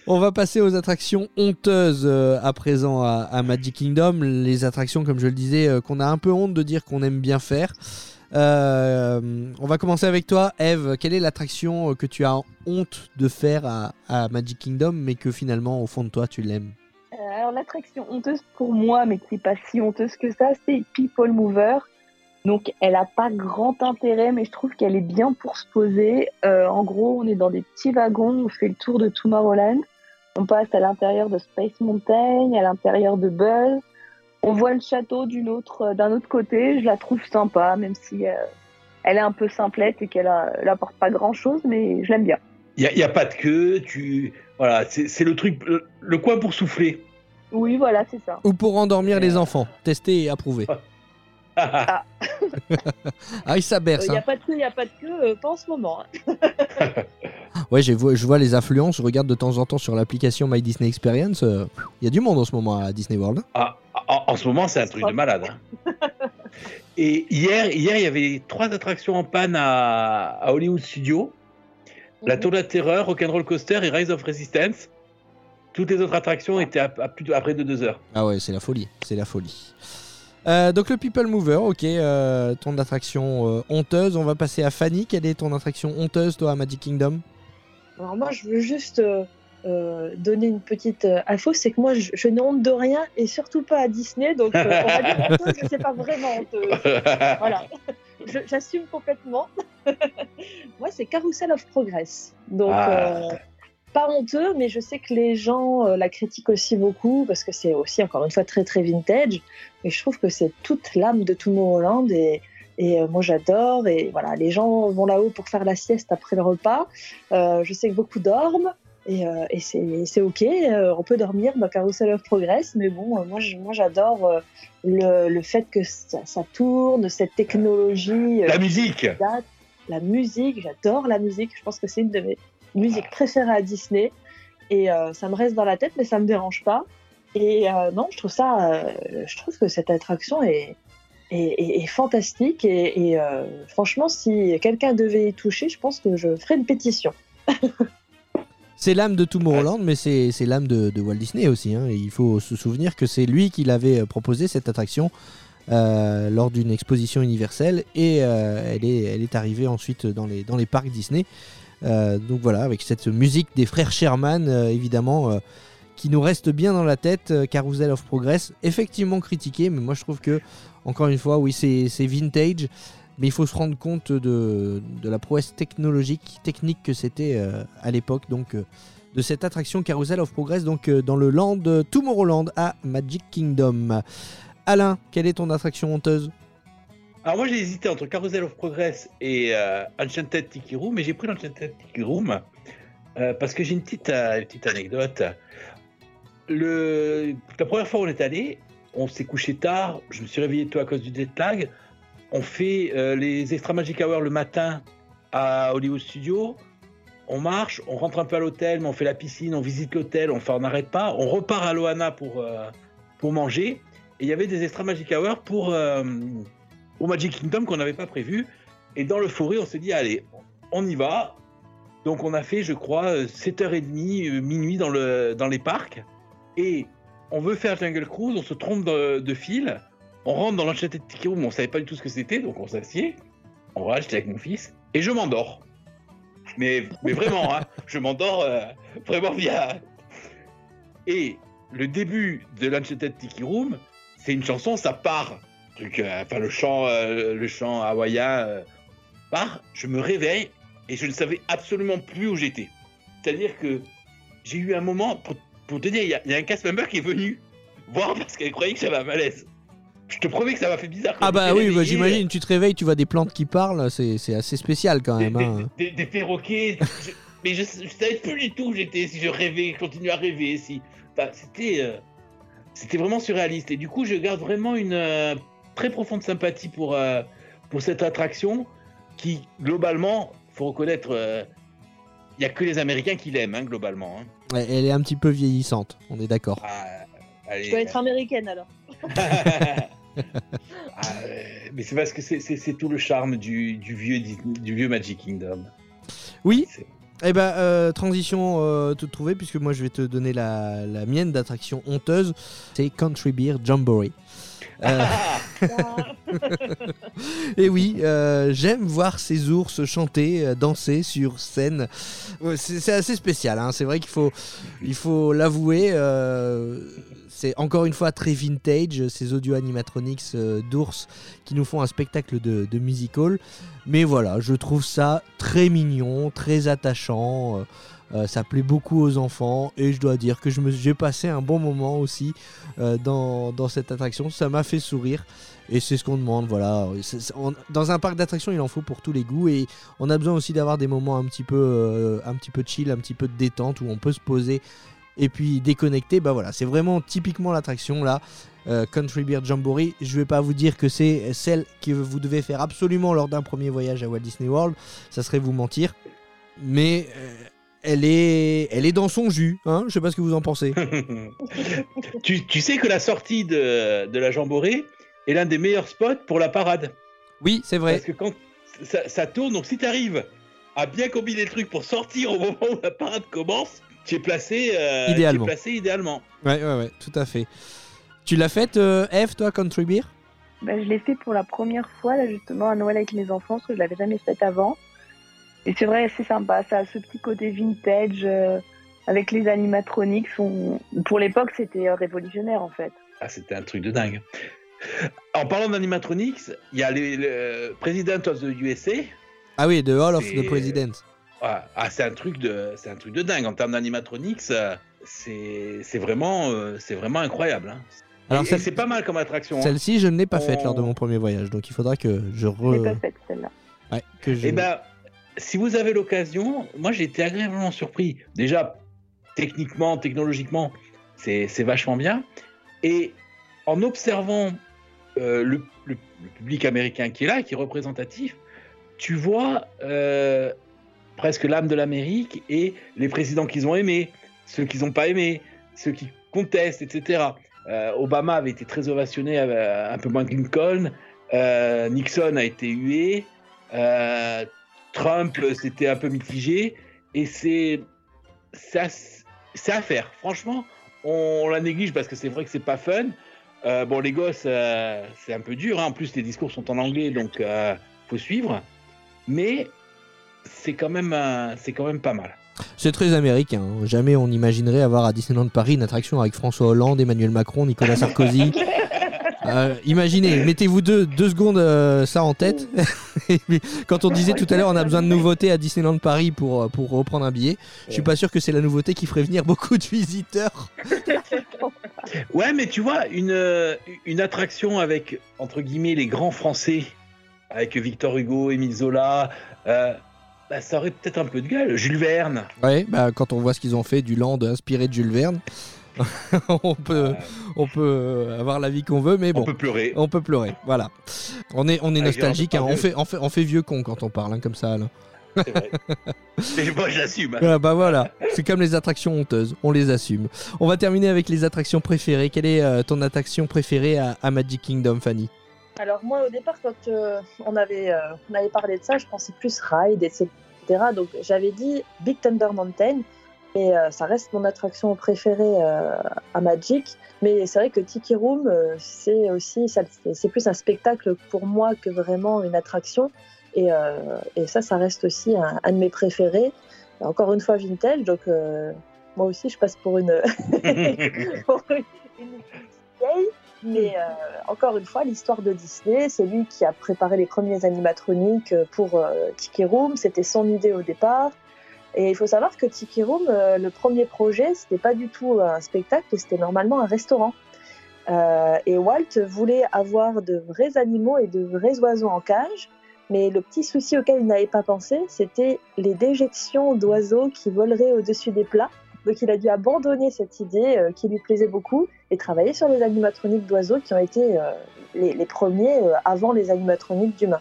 On va passer aux attractions honteuses euh, à présent à, à Magic Kingdom. Les attractions, comme je le disais, euh, qu'on a un peu honte de dire qu'on aime bien faire. Euh, on va commencer avec toi, Eve. Quelle est l'attraction que tu as honte de faire à, à Magic Kingdom, mais que finalement, au fond de toi, tu l'aimes? Alors l'attraction honteuse pour moi, mais qui n'est pas si honteuse que ça, c'est People Mover. Donc elle a pas grand intérêt, mais je trouve qu'elle est bien pour se poser. Euh, en gros, on est dans des petits wagons, on fait le tour de Tomorrowland. On passe à l'intérieur de Space Mountain, à l'intérieur de Buzz. On voit le château autre, d'un autre côté. Je la trouve sympa, même si euh, elle est un peu simplette et qu'elle a- elle apporte pas grand chose, mais je l'aime bien. Il n'y a, pas de queue, tu... Voilà, c'est le truc, le coin pour souffler. Oui, voilà, c'est ça. Ou pour endormir les Euh. enfants Tester et approuver. Ah, oui, ça Il berce. n'y hein. a pas de queue, il n'y a pas de queue, euh, pas en ce moment. hein. Ouais, je vois les affluences. Je regarde de temps en temps sur l'application My Disney Experience. euh, Il y a du monde en ce moment à Disney World. Ah, en, en ce moment, c'est un truc de malade. hein. Et hier, hier, il y avait trois attractions en panne à, à Hollywood Studios. La Mhm. Tour de la Terreur, Rock'n'Roll Coaster et Rise of Resistance. Toutes les autres attractions étaient à, à plus de, à près de deux heures. Ah ouais, c'est la folie, c'est la folie. Euh, donc le People Mover, ok, euh, ton attraction euh, honteuse. On va passer à Fanny. Quelle est ton attraction honteuse, toi, à Magic Kingdom? Alors moi, je veux juste euh, euh, donner une petite euh, info, c'est que moi, je, je n'ai honte de rien et surtout pas à Disney, donc euh, on va dire honteuse, mais c'est pas vraiment honteuse. Voilà, Je- j'assume complètement. moi, c'est Carousel of Progress, donc Ah. Pas honteux, mais je sais que les gens euh, la critiquent aussi beaucoup parce que c'est aussi encore une fois très très vintage. Mais je trouve que c'est toute l'âme de Tomorrowland et et euh, moi j'adore et voilà les gens vont là-haut pour faire la sieste après le repas. Euh, je sais que beaucoup dorment et, euh, et c'est c'est ok. euh, on peut dormir dans Carousel of Progress, mais bon moi j'adore le, le fait que ça, ça tourne, cette technologie. La musique date, la musique, j'adore la musique. Je pense que c'est une de mes musiques préférées à Disney. Et euh, ça me reste dans la tête, mais ça me dérange pas. Et euh, non, je trouve ça, euh, je trouve que cette attraction est, est, est- est fantastique. Et, et, euh, franchement, si quelqu'un devait y toucher, je pense que je ferais une pétition. C'est l'âme de Tomorrowland, mais c'est l'âme de, de Walt Disney aussi. hein. Et il faut se souvenir que c'est lui qui l'avait proposé, cette attraction, euh, lors d'une exposition universelle. Et euh, elle, est, elle est arrivée ensuite dans les, dans les parcs Disney. Euh, donc voilà, avec cette musique des frères Sherman, euh, évidemment, euh, qui nous reste bien dans la tête. Carousel of Progress, effectivement critiqué, mais moi je trouve que, encore une fois, oui, c'est vintage. Mais il faut se rendre compte de, la prouesse technologique, technique que c'était à l'époque donc de cette attraction Carousel of Progress donc dans le land Tomorrowland à Magic Kingdom. Alain, quelle est ton attraction honteuse? Alors moi j'ai hésité entre Carousel of Progress et euh, Enchanted Tiki Room, mais j'ai pris l'Enchanted Tiki Room euh, parce que j'ai une petite, euh, petite anecdote. La première fois où on est allé, on s'est couché tard, je me suis réveillé tôt à cause du jet lag. On fait euh, les Extra Magic Hour le matin à Hollywood Studios. on marche, on rentre un peu à l'hôtel, mais on fait la piscine, on visite l'hôtel, on n'arrête pas, on repart à Loana pour, pour manger. Et il y avait des extra Magic Hour pour, pour Magic Kingdom qu'on n'avait pas prévu. Et dans l'euphorie, on s'est dit, allez, on y va. Donc on a fait, je crois, euh, 7h30, euh, minuit dans, le, les parcs. Et on veut faire Jungle Cruise, on se trompe de, fil. On rentre dans l'Enchanted Tiki Room, on savait pas du tout ce que c'était, donc on s'assied. On va avec mon fils. Et je m'endors. Mais, mais vraiment, hein, je m'endors euh, vraiment bien. Et le début de l'Enchanted Tiki Room, c'est une chanson, ça part. Truc, euh, enfin, le chant, euh, le chant hawaïen euh, part. Je me réveille et je ne savais absolument plus où j'étais. C'est-à-dire que j'ai eu un moment, pour, pour te dire, il y, a- il y a un cast member qui est venu voir parce qu'elle croyait que j'avais un malaise. Je te promets que ça m'a fait bizarre. quand Ah bah oui, bah, j'imagine, tu te réveilles, tu vois des plantes qui parlent, c'est assez spécial quand des, même. hein. des- des- des perroquets. je- mais je, je savais plus du tout où j'étais, si je rêvais, je continuais à rêver, si. Enfin, c'était, euh, c'était vraiment surréaliste. Et du coup, je garde vraiment une euh, très profonde sympathie pour, euh, pour cette attraction qui, globalement, faut reconnaître, euh, il y a que les Américains qui l'aiment, hein, globalement. hein. Ouais, Elle est un petit peu vieillissante, on est d'accord. Ah, allez. Je dois être américaine alors. Ah, euh, mais c'est parce que c'est, tout le charme du, du vieux, du vieux Magic Kingdom. Oui, Eh ben, euh, transition euh, toute trouvée, puisque moi je vais te donner la, la mienne d'attraction honteuse. C'est Country Beer Jamboree. Euh, et oui, euh, j'aime voir ces ours chanter, euh, danser sur scène. C'est assez spécial, hein. c'est vrai qu'il faut il faut l'avouer. c'est encore une fois très vintage, ces audio animatronics d'ours qui nous font un spectacle de, de musical. Mais voilà, je trouve ça très mignon, très attachant. Euh, ça plaît beaucoup aux enfants et je dois dire que j'ai passé un bon moment aussi euh, dans, dans cette attraction. Ça m'a fait sourire et c'est ce qu'on demande. Voilà, dans un parc d'attractions, il en faut pour tous les goûts et on a besoin aussi d'avoir des moments un petit peu, euh, un petit peu chill, un petit peu de détente où on peut se poser et puis déconnecter. Bah voilà, c'est vraiment typiquement l'attraction là. euh, Country Beer Jamboree, je vais pas vous dire que c'est celle que vous devez faire absolument lors d'un premier voyage à Walt Disney World, ça serait vous mentir, mais elle est, elle est dans son jus, hein je sais pas ce que vous en pensez. tu, tu sais que la sortie de, de la Jamboree est l'un des meilleurs spots pour la parade. Oui, c'est vrai. Parce que quand ça, ça tourne, donc si tu arrives à bien combiner le truc pour sortir au moment où la parade commence, tu es placé, euh, tu es Idéalement. placé idéalement. Ouais, ouais, ouais, tout à fait. Tu l'as faite, euh, Eve, toi, Country Beer? Bah, je l'ai fait pour la première fois, là, justement, à Noël avec mes enfants, parce que je l'avais jamais fait avant. Et c'est vrai, c'est sympa. Ça a ce petit côté vintage, euh, avec les animatroniques. on- Pour l'époque, c'était euh, révolutionnaire, en fait. Ah, c'était un truc de dingue. En parlant d'animatronics, il y a les- le President of the USA. Ah oui, The Hall of the President. Ah, ah, c'est un truc de, c'est un truc de dingue en termes d'animatronics. euh, C'est, c'est vraiment, euh, c'est vraiment incroyable. hein. Alors, celle- c'est pas mal comme attraction. hein. Celle-ci, je ne l'ai pas faite On- lors de mon premier voyage, donc il faudra que je Je l'ai re... pas faite, celle-là. Ouais, que je... Eh ben, si vous avez l'occasion, moi j'ai été agréablement surpris. Déjà, techniquement, technologiquement, c'est vachement bien. Et en observant euh, le, public américain qui est là, qui est représentatif, tu vois euh, presque l'âme de l'Amérique et les présidents qu'ils ont aimés, ceux qu'ils n'ont pas aimés, ceux qui contestent, etc. Euh, Obama avait été très ovationné, un peu moins que Lincoln. Nixon a été hué. Trump, euh, c'était un peu mitigé. Et c'est à, faire. Franchement, on, la néglige parce que c'est vrai que c'est pas fun. Euh, bon, les gosses, euh, c'est un peu dur. hein. En plus, les discours sont en anglais, donc euh, faut suivre. Mais c'est quand même, c'est quand même pas mal. C'est très américain. hein. Jamais on imaginerait avoir à Disneyland Paris une attraction avec François Hollande, Emmanuel Macron, Nicolas Sarkozy. Euh, imaginez, mettez-vous deux, deux secondes euh, ça en tête. Quand on disait tout à l'heure, on a besoin de nouveautés à Disneyland Paris pour, euh, pour reprendre un billet. Je suis pas sûr que c'est la nouveauté qui ferait venir beaucoup de visiteurs. Ouais, mais tu vois, une, une attraction avec, entre guillemets, les grands Français, avec Victor Hugo, Émile Zola, euh, bah, ça aurait peut-être un peu de gueule. Jules Verne. Ouais, bah, quand on voit ce qu'ils ont fait du land inspiré de Jules Verne, on peut, on peut avoir l'avis qu'on veut, mais bon. On peut pleurer. On peut pleurer, voilà. On est, on est nostalgique, hein. on, fait, on, fait, on fait vieux con quand on parle hein, comme ça. Là. C'est vrai. Mais moi, j'assume. Ah bah voilà, c'est comme les attractions honteuses, on les assume. On va terminer avec les attractions préférées. Quelle est euh, ton attraction préférée à, à Magic Kingdom, Fanny? Alors moi au départ quand euh, on, avait, euh, on avait parlé de ça, je pensais plus ride, etc. Donc j'avais dit Big Thunder Mountain, et euh, ça reste mon attraction préférée euh, à Magic. Mais c'est vrai que Tiki Room, euh, c'est aussi, c'est plus un spectacle pour moi que vraiment une attraction. Et, euh, et ça, ça reste aussi un, un de mes préférés. Encore une fois vintage, donc euh, moi aussi je passe pour une, pour une, une vieille. Mais euh, encore une fois, l'histoire de Disney, c'est lui qui a préparé les premiers animatroniques pour euh, Tiki Room. C'était son idée au départ. Et il faut savoir que Tiki Room, euh, le premier projet, c'était pas du tout un spectacle, c'était normalement un restaurant. Euh, et Walt voulait avoir de vrais animaux et de vrais oiseaux en cage. Mais le petit souci auquel il n'avait pas pensé, c'était les déjections d'oiseaux qui voleraient au-dessus des plats. Donc il a dû abandonner cette idée euh, qui lui plaisait beaucoup et travailler sur les animatroniques d'oiseaux qui ont été euh, les, les premiers avant les animatroniques d'humains.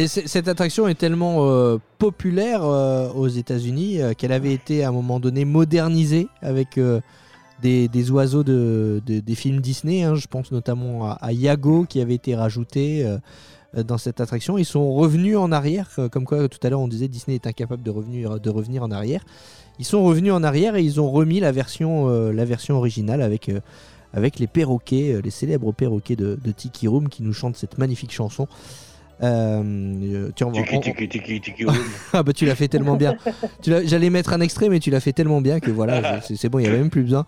Et cette attraction est tellement euh, populaire euh, aux États-Unis euh, qu'elle avait été à un moment donné modernisée avec des, oiseaux de, de- des films Disney. hein. Je pense notamment à, Yago qui avait été rajouté dans cette attraction. Ils sont revenus en arrière, comme quoi tout à l'heure on disait Disney est incapable de revenir, de revenir en arrière. Ils sont revenus en arrière et ils ont remis la version, la version originale avec, avec les perroquets, les célèbres perroquets de, de Tiki Room qui nous chantent cette magnifique chanson. Euh, tiens, on va- Tiki, on- tiki, tiki, tiki, room. ah bah tu l'as fait tellement bien. J'allais mettre un extrait, mais tu l'as fait tellement bien que voilà, c'est bon, il n'y avait même plus besoin.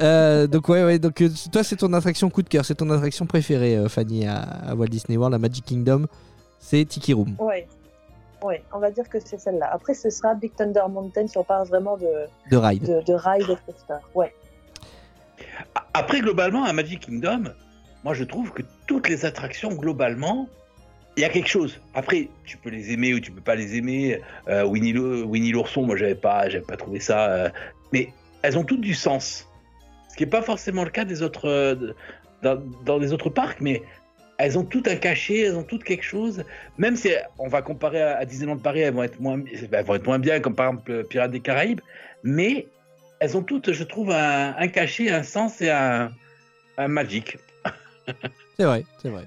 Euh, donc ouais, ouais, donc euh, toi c'est ton attraction coup de cœur, c'est ton attraction préférée, euh, Fanny, à, à Walt Disney World, à Magic Kingdom, c'est Tiki Room. Ouais. Ouais, on va dire que c'est celle-là. Après, ce sera Big Thunder Mountain si on parle vraiment de, de ride. de, de ride, etc. Ouais. Après, globalement, à Magic Kingdom, moi, je trouve que toutes les attractions, globalement, il y a quelque chose. Après, tu peux les aimer ou tu peux pas les aimer. Euh, Winnie, l'o- Winnie l'ourson, moi, j'avais pas, j'avais pas trouvé ça. euh, mais elles ont toutes du sens. Ce qui n'est pas forcément le cas des autres, euh, dans, les autres parcs, mais elles ont toutes un cachet, elles ont toutes quelque chose. Même si on va comparer à, Disneyland Paris, elles vont être moins, elles vont être moins bien, comme par exemple Pirates des Caraïbes, mais elles ont toutes, je trouve, un, cachet, un sens et un, un magic. C'est vrai, c'est vrai.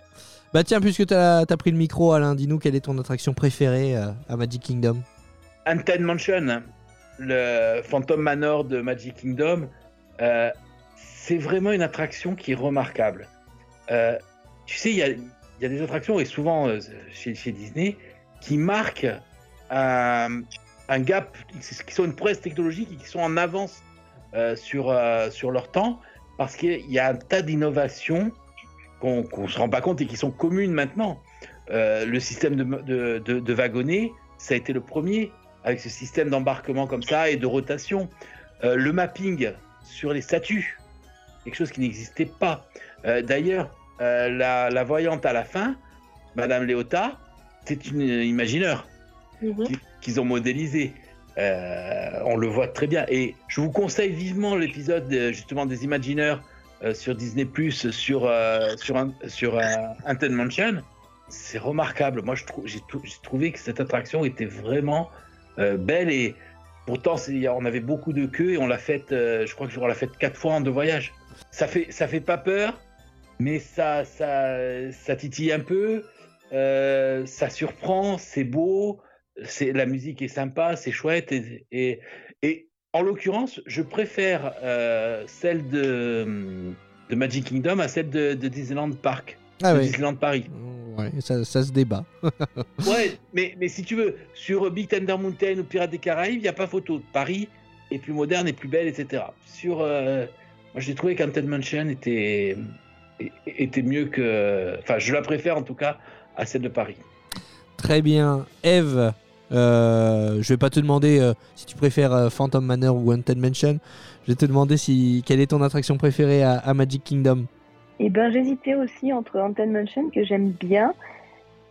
Bah tiens, puisque tu as, pris le micro, Alain, dis-nous quelle est ton attraction préférée euh, à Magic Kingdom? Haunted Mansion, le Phantom Manor de Magic Kingdom, euh, c'est vraiment une attraction qui est remarquable. Euh, tu sais, il y a, des attractions, et souvent chez, Disney, qui marquent un, gap, qui sont une prouesse technologique et qui sont en avance sur, sur leur temps, parce qu'il y a un tas d'innovations qu'on ne se rend pas compte et qui sont communes maintenant. Euh, le système de, de, de, de wagonnet, ça a été le premier avec ce système d'embarquement comme ça et de rotation. Euh, le mapping sur les statues, quelque chose qui n'existait pas. Euh, D'ailleurs, la, la voyante à la fin, Madame Léota, c'est une imagineur qui- qu'ils ont modélisé. On le voit très bien. Et je vous conseille vivement l'épisode justement des Imagineurs euh, sur Disney Plus sur euh, sur un, sur Haunted Mansion. C'est remarquable. Moi, j'ai trou- j'ai trouvé que cette attraction était vraiment euh, belle et pourtant on avait beaucoup de queues et on l'a faite. euh, je crois que on l'a faite quatre fois en deux voyages. Ça fait ça fait pas peur, mais ça ça ça titille un peu. Euh, ça surprend, c'est beau, c'est la musique est sympa, c'est chouette et, et, et en l'occurrence, je préfère euh, celle de, de Magic Kingdom à celle de, de Disneyland Park, Ah de ouais. Disneyland Paris. Ouais, ça, ça se débat. Ouais, mais, mais si tu veux, sur Big Thunder Mountain ou Pirates des Caraïbes, il n'y a pas photo. Paris est plus moderne et plus belle, etc. Sur, euh, moi, j'ai trouvé qu'Haunted Mansion était, était mieux que. Enfin, je la préfère en tout cas à celle de Paris. Très bien. Eve, euh, je vais pas te demander euh, si tu préfères euh, Phantom Manor ou Haunted Mansion. Je vais te demander si quelle est ton attraction préférée à, à Magic Kingdom. Et ben j'hésitais aussi entre Haunted Mansion que j'aime bien.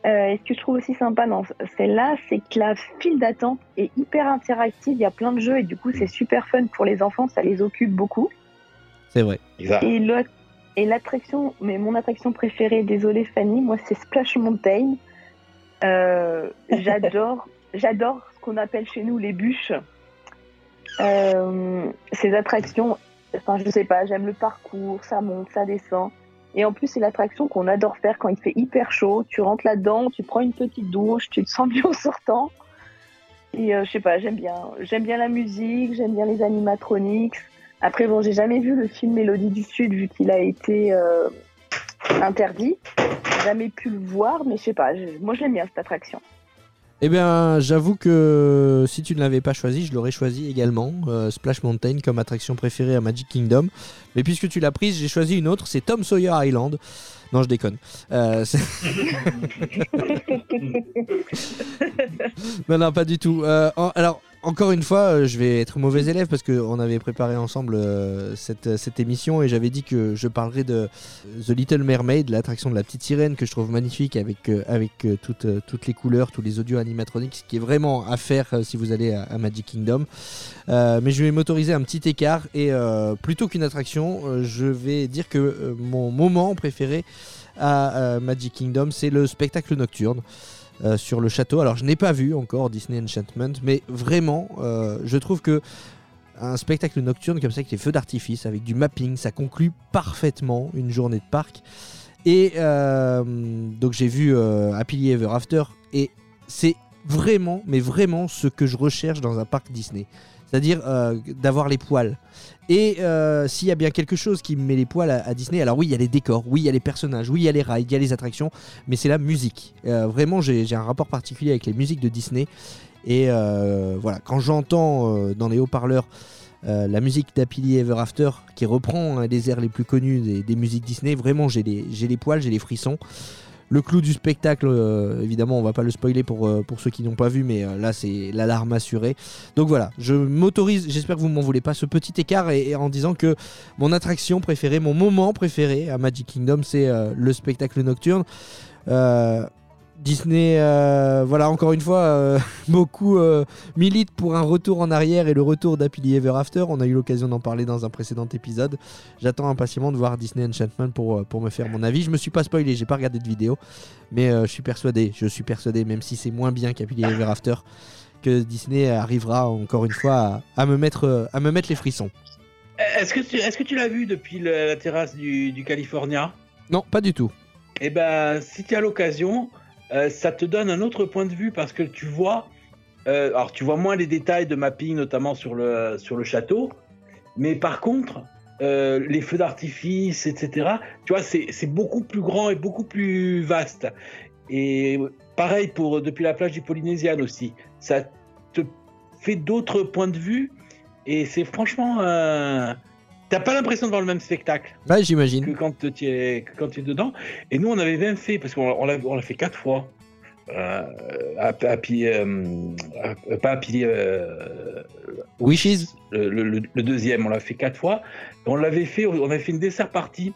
Euh, et ce que je trouve aussi sympa dans celle-là, c'est que la file d'attente est hyper interactive. Il y a plein de jeux et du coup c'est super fun pour les enfants. Ça les occupe beaucoup. C'est vrai. Exact. Et l'autre- et l'attraction, mais mon attraction préférée, désolée Fanny, moi c'est Splash Mountain. Euh, J'adore j'adore ce qu'on appelle chez nous les bûches. Euh, ces attractions, enfin, je sais pas, j'aime le parcours, ça monte, ça descend. Et en plus, c'est l'attraction qu'on adore faire quand il fait hyper chaud. Tu rentres là-dedans, tu prends une petite douche, tu te sens mieux en sortant. Et euh, je sais pas, j'aime bien. J'aime bien la musique, j'aime bien les animatronics. Après, bon, j'ai jamais vu le film Mélodie du Sud vu qu'il a été euh, interdit. Jamais pu le voir, mais je sais pas, moi je l'aime bien cette attraction. Eh bien, j'avoue que si tu ne l'avais pas choisi, je l'aurais choisi également, euh, Splash Mountain comme attraction préférée à Magic Kingdom. Mais puisque tu l'as prise, j'ai choisi une autre, c'est Tom Sawyer Island. Non, je déconne. Euh, non, non, pas du tout. Euh, alors, encore une fois, euh, je vais être mauvais élève parce qu'on avait préparé ensemble euh, cette, cette émission et j'avais dit que je parlerais de The Little Mermaid, l'attraction de la petite sirène que je trouve magnifique avec, euh, euh, toutes, euh, les couleurs, tous les audios animatroniques, qui est vraiment à faire euh, si vous allez à, Magic Kingdom. Euh, mais je vais m'autoriser un petit écart et euh, plutôt qu'une attraction, euh, je vais dire que euh, mon moment préféré à euh, Magic Kingdom, c'est le spectacle nocturne. Euh, sur le château. Alors je n'ai pas vu encore Disney Enchantment, mais vraiment, euh, je trouve que un spectacle nocturne comme ça avec les feux d'artifice, avec du mapping, ça conclut parfaitement une journée de parc. Et euh, donc j'ai vu Happily Ever After et c'est vraiment, mais vraiment ce que je recherche dans un parc Disney. C'est-à-dire euh, d'avoir les poils. Et euh, s'il y a bien quelque chose qui me met les poils à, Disney, alors oui, il y a les décors, oui, il y a les personnages, oui, il y a les rides, il y a les attractions, mais c'est la musique. Euh, vraiment, j'ai un rapport particulier avec les musiques de Disney. Et voilà, quand j'entends dans les haut-parleurs la musique d'Happily Ever After qui reprend un des airs les plus connus des, musiques Disney, vraiment j'ai les poils, j'ai les frissons. Le clou du spectacle, euh, évidemment, on va pas le spoiler pour, euh, ceux qui n'ont pas vu, mais euh, là c'est l'alarme assurée. Donc voilà, je m'autorise, j'espère que vous m'en voulez pas, ce petit écart en disant que mon attraction préférée, mon moment préféré à Magic Kingdom, c'est le spectacle nocturne. Disney, euh, voilà, encore une fois, euh, beaucoup euh, militent pour un retour en arrière et le retour d'Happily Ever After. On a eu l'occasion d'en parler dans un précédent épisode. J'attends impatiemment de voir Disney Enchantment pour, euh, pour me faire mon avis. Je me suis pas spoilé, j'ai pas regardé de vidéo, mais je suis persuadé, je suis persuadé, même si c'est moins bien qu'Happily Ever After, que Disney arrivera encore une fois à, à me, mettre, à me mettre les frissons. Est-ce que tu, est-ce que tu l'as vu depuis le- la terrasse du, du California? Non, pas du tout. Eh ben, si tu as l'occasion, euh, ça te donne un autre point de vue parce que tu vois, euh, alors tu vois moins les détails de mapping, notamment sur le, sur le château, mais par contre, euh, les feux d'artifice, etc., tu vois, c'est beaucoup plus grand et beaucoup plus vaste. Et pareil pour depuis la plage du Polynésien aussi. Ça te fait d'autres points de vue et c'est franchement. euh, T'as pas l'impression de voir le même spectacle Bah, que j'imagine. quand tu es, que quand tu es dedans. Et nous, on avait même fait, parce qu'on on l'a fait quatre fois, euh, à, à, euh, à- pas euh, Wishes le, le- le- le deuxième, on l'a fait quatre fois. On l'avait fait, on avait fait une dessert party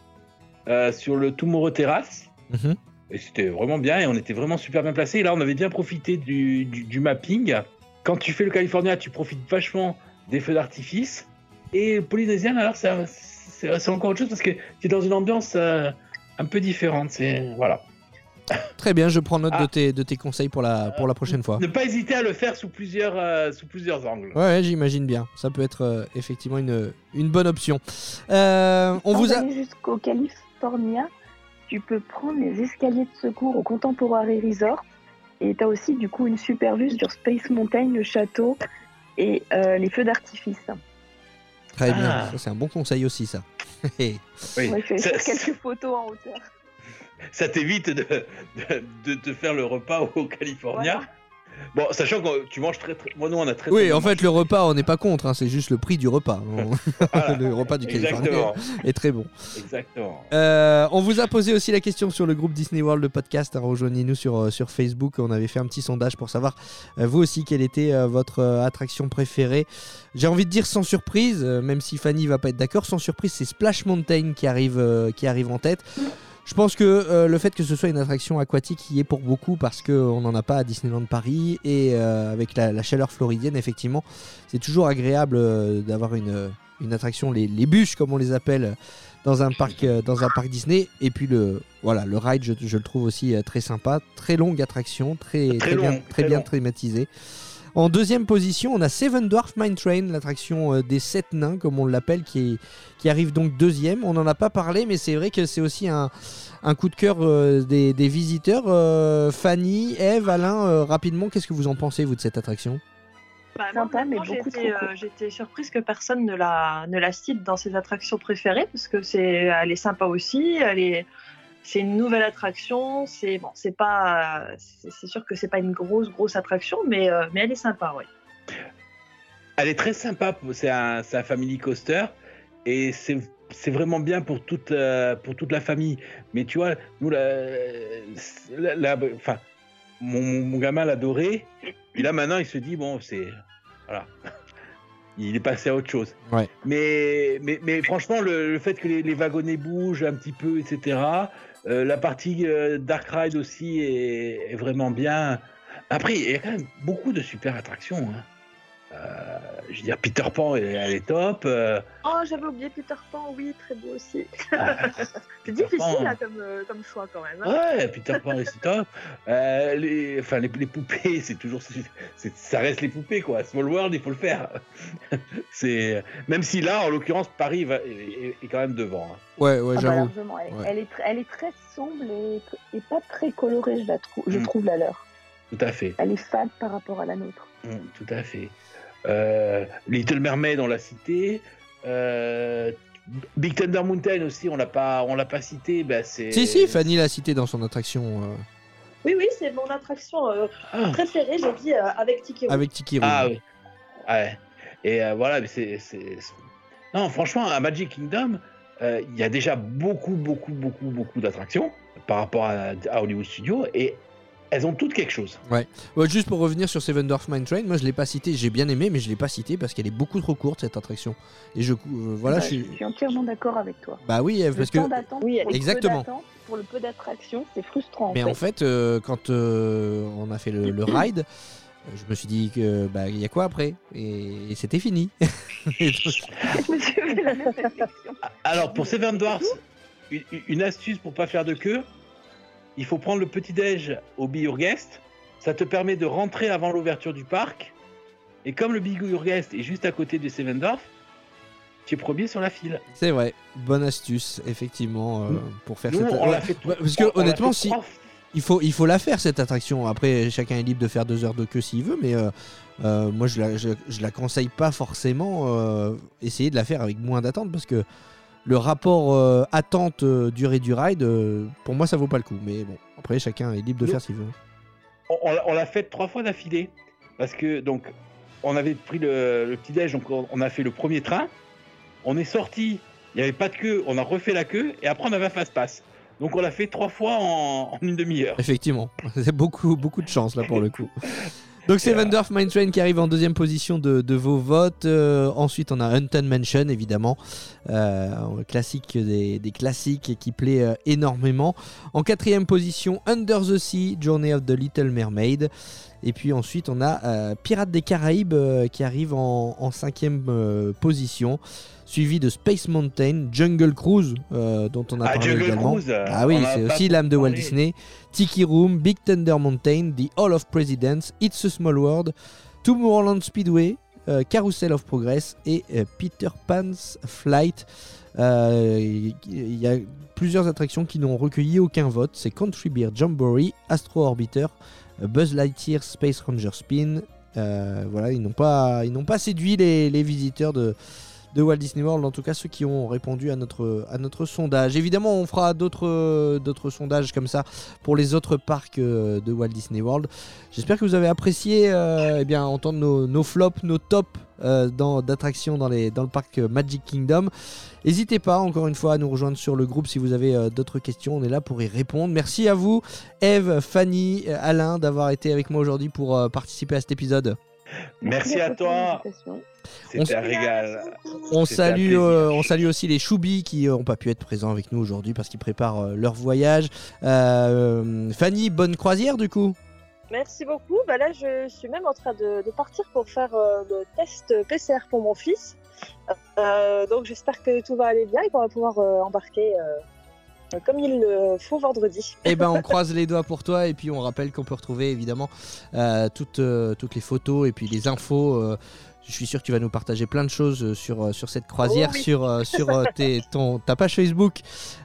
euh, sur le Tomorrow Terrace. Mhm. Et c'était vraiment bien et on était vraiment super bien placés. Et là, on avait bien profité du, du- du mapping. Quand tu fais le California, tu profites vachement des feux d'artifice. Et Polynésien, alors, c'est encore autre chose parce que tu es dans une ambiance euh, un peu différente. C'est voilà. Très bien, je prends note de, Ah. tes, de tes conseils pour la, pour la prochaine fois. Ne pas hésiter à le faire sous plusieurs, euh, sous plusieurs angles. Ouais, j'imagine bien. Ça peut être euh, effectivement une, une bonne option. Euh, on vous a. jusqu'au California, tu peux prendre les escaliers de secours au Contemporary Resort. Et tu as aussi du coup une super vue sur Space Mountain, le château et euh, les feux d'artifice. Très bien, Ah. ça c'est un bon conseil aussi, ça. Oui. Ouais, je vais Ça- faire quelques photos en hauteur. ça t'évite de, de, de te faire le repas au California. Voilà. Bon, sachant que tu manges très très. Moi, nous, on a très. oui, en fait, le repas, on n'est pas contre, hein, c'est juste le prix du repas. Voilà. le repas du Californie Exactement. est très bon. Exactement. Euh, on vous a posé aussi la question sur le groupe Disney World, le podcast. hein, Rejoignez-nous sur, euh, sur Facebook. On avait fait un petit sondage pour savoir, euh, vous aussi, quelle était euh, votre attraction préférée. J'ai envie de dire sans surprise, même si Fanny va pas être d'accord, sans surprise, c'est Splash Mountain qui arrive, qui arrive en tête. Je pense que euh, le fait que ce soit une attraction aquatique y est pour beaucoup parce qu'on n'en a pas à Disneyland Paris et euh, avec la, la chaleur floridienne, effectivement, c'est toujours agréable euh, d'avoir une, une attraction, les, les bûches comme on les appelle, dans un parc, dans un parc Disney. Et puis le, voilà, le ride, je, je le trouve aussi très sympa, très longue attraction, très, Très bien, long, très très bien long. En deuxième position, on a Seven Dwarf Mine Train, l'attraction euh, des sept nains, comme on l'appelle, qui, est- qui arrive donc deuxième. On n'en a pas parlé, mais c'est vrai que c'est aussi un, un coup de cœur euh, des, des visiteurs. Euh, Fanny, Eve, Alain, euh, rapidement, qu'est-ce que vous en pensez, vous, de cette attraction? Bah, euh, J'étais surprise que personne ne la, ne la cite dans ses attractions préférées parce que c'est, elle est sympa aussi. Elle est, c'est une nouvelle attraction. C'est bon, c'est pas, c'est sûr que c'est pas une grosse grosse attraction, mais euh, mais elle est sympa, oui. Elle est très sympa, c'est un, c'est un family coaster et c'est c'est vraiment bien pour toute, euh, pour toute la famille. Mais tu vois, nous, la, la- la- enfin, mon, mon gamin l'adorait. Et là, maintenant, il se dit, bon, c'est. Voilà. Il est passé à autre chose. Ouais. Mais, mais, mais franchement, le, le fait que les, les wagonnets bougent un petit peu, etc., euh, la partie euh, Dark Ride aussi est, vraiment bien. Après, il y a quand même beaucoup de super attractions. hein. Euh, je veux dire, Peter Pan, elle, elle est top. euh, Oh, j'avais oublié Peter Pan. Oui, très beau aussi. euh, C'est difficile Pan. là, comme, euh, comme choix quand même. hein. Ouais, Peter Pan, c'est top. Euh, les, enfin, les, les poupées, c'est toujours, c'est- ça reste les poupées quoi. Small World, il faut le faire. c'est même si là, en l'occurrence, Paris va, est, est- est quand même devant. hein. Ouais, ouais, Ah bah, j'avoue. Elle, Ouais. elle est très, elle est très sombre et, et pas très colorée, je, la trou- je Mm. trouve, la leur. Tout à fait. Elle est fade par rapport à la nôtre. Mm, tout à fait. Euh, Little Mermaid, on l'a cité. Euh, Big Thunder Mountain aussi, on l'a pas, on l'a pas cité. Bah, c'est. Si, si, Fanny l'a cité dans son attraction euh, Oui, oui, c'est mon attraction euh, Ah. préférée. J'ai dit euh, avec Tiki Room. avec Tiki Room. Ah oui. Ouais. Et euh, voilà, mais c'est, c'est- c'est- Non, franchement, à Magic Kingdom, euh, il y a déjà beaucoup, beaucoup, beaucoup, beaucoup d'attractions par rapport à, à Hollywood Studios et elles ont toutes quelque chose. Ouais, juste pour revenir sur Seven Dwarf Mine Train, moi je l'ai pas cité, j'ai bien aimé, mais je l'ai pas cité parce qu'elle est beaucoup trop courte cette attraction. Et je, euh, voilà, Bah, je suis. je suis entièrement d'accord avec toi. Bah oui, Eve, parce que. Oui, pour Exactement. Pour le peu d'attraction, c'est frustrant. Mais en fait, euh, quand euh, on a fait le, le ride, je me suis dit que bah il y a quoi après? Et, et c'était fini. Et donc- je me suis fait la même réflexion. Alors, pour Seven Dwarfs, une, une astuce pour pas faire de queue, il faut prendre le petit-déj au Be Your Guest. Ça te permet de rentrer avant l'ouverture du parc. Et comme le Be Your Guest est juste à côté du Seven Dwarfs, tu es premier sur la file. C'est vrai, bonne astuce effectivement euh, pour faire Nous, cette. on Ouais, l'a fait ouais, parce que on- honnêtement, si il faut il faut la faire cette attraction. Après, chacun est libre de faire deux heures de queue s'il veut, mais euh, euh, moi je la je, je la conseille pas forcément. essayer de la faire avec moins d'attente parce que le rapport euh, attente euh, durée du ride, euh, pour moi ça vaut pas le coup. Mais bon, après chacun est libre de faire s'il veut. on, on l'a- fait trois fois d'affilée. Parce que, donc, on avait pris le, le petit-déj, donc on, on a fait le premier train. On est sorti, il n'y avait pas de queue, on a refait la queue, et après on avait un fast-pass. Donc on l'a fait trois fois en, en une demi-heure. Effectivement, c'est beaucoup, beaucoup de chance là pour le coup. Donc c'est Vandorf Mine Train qui arrive en deuxième position de, de vos votes. Euh, ensuite on a Hunton Mansion évidemment, euh, classique des, des classiques et qui plaît euh, énormément. En quatrième position Under the Sea, Journey of the Little Mermaid. Et puis ensuite on a euh, Pirates des Caraïbes euh, qui arrive en, en cinquième euh, position, suivi de Space Mountain, Jungle Cruise euh, dont on a Ah, parlé Jungle également. Cruise euh, Ah oui, c'est aussi l'âme de Walt. Disney. Tiki Room, Big Thunder Mountain, The Hall of Presidents, It's a Small World, Tomorrowland Speedway, euh, Carousel of Progress et euh, Peter Pan's Flight. Il y a plusieurs attractions qui n'ont recueilli aucun vote. C'est Country Beer Jamboree, Astro Orbiter, Buzz Lightyear Space Ranger Spin. Voilà, ils n'ont pas, ils n'ont pas séduit les, les visiteurs de, de Walt Disney World, en tout cas ceux qui ont répondu à notre, sondage. Évidemment, on fera d'autres sondages comme ça pour les autres parcs euh, de Walt Disney World. J'espère que vous avez apprécié euh, eh bien, entendre nos, nos flops, nos tops euh, d'attractions dans, le parc Magic Kingdom. N'hésitez pas encore une fois à nous rejoindre sur le groupe si vous avez d'autres questions. On est là pour y répondre. Merci à vous, Eve, Fanny, Alain, d'avoir été avec moi aujourd'hui pour participer à cet épisode. Merci à toi, c'était un régal. On salue, euh, on salue aussi les Choubis qui n'ont pas pu être présents avec nous aujourd'hui parce qu'ils préparent euh, leur voyage. Euh, Fanny, bonne croisière du coup. Merci beaucoup. Bah là, je suis même en train de, de partir pour faire euh, le test PCR pour mon fils. Euh, donc j'espère que tout va aller bien et qu'on va pouvoir euh, embarquer euh, comme il le faut vendredi. Eh ben, on croise les doigts pour toi et puis on rappelle qu'on peut retrouver évidemment euh, toutes, euh, toutes les photos et puis les infos. euh, je suis sûr que tu vas nous partager plein de choses euh, sur, euh, sur cette croisière, Oh oui. sur, euh, sur euh, tes- ton, ta page Facebook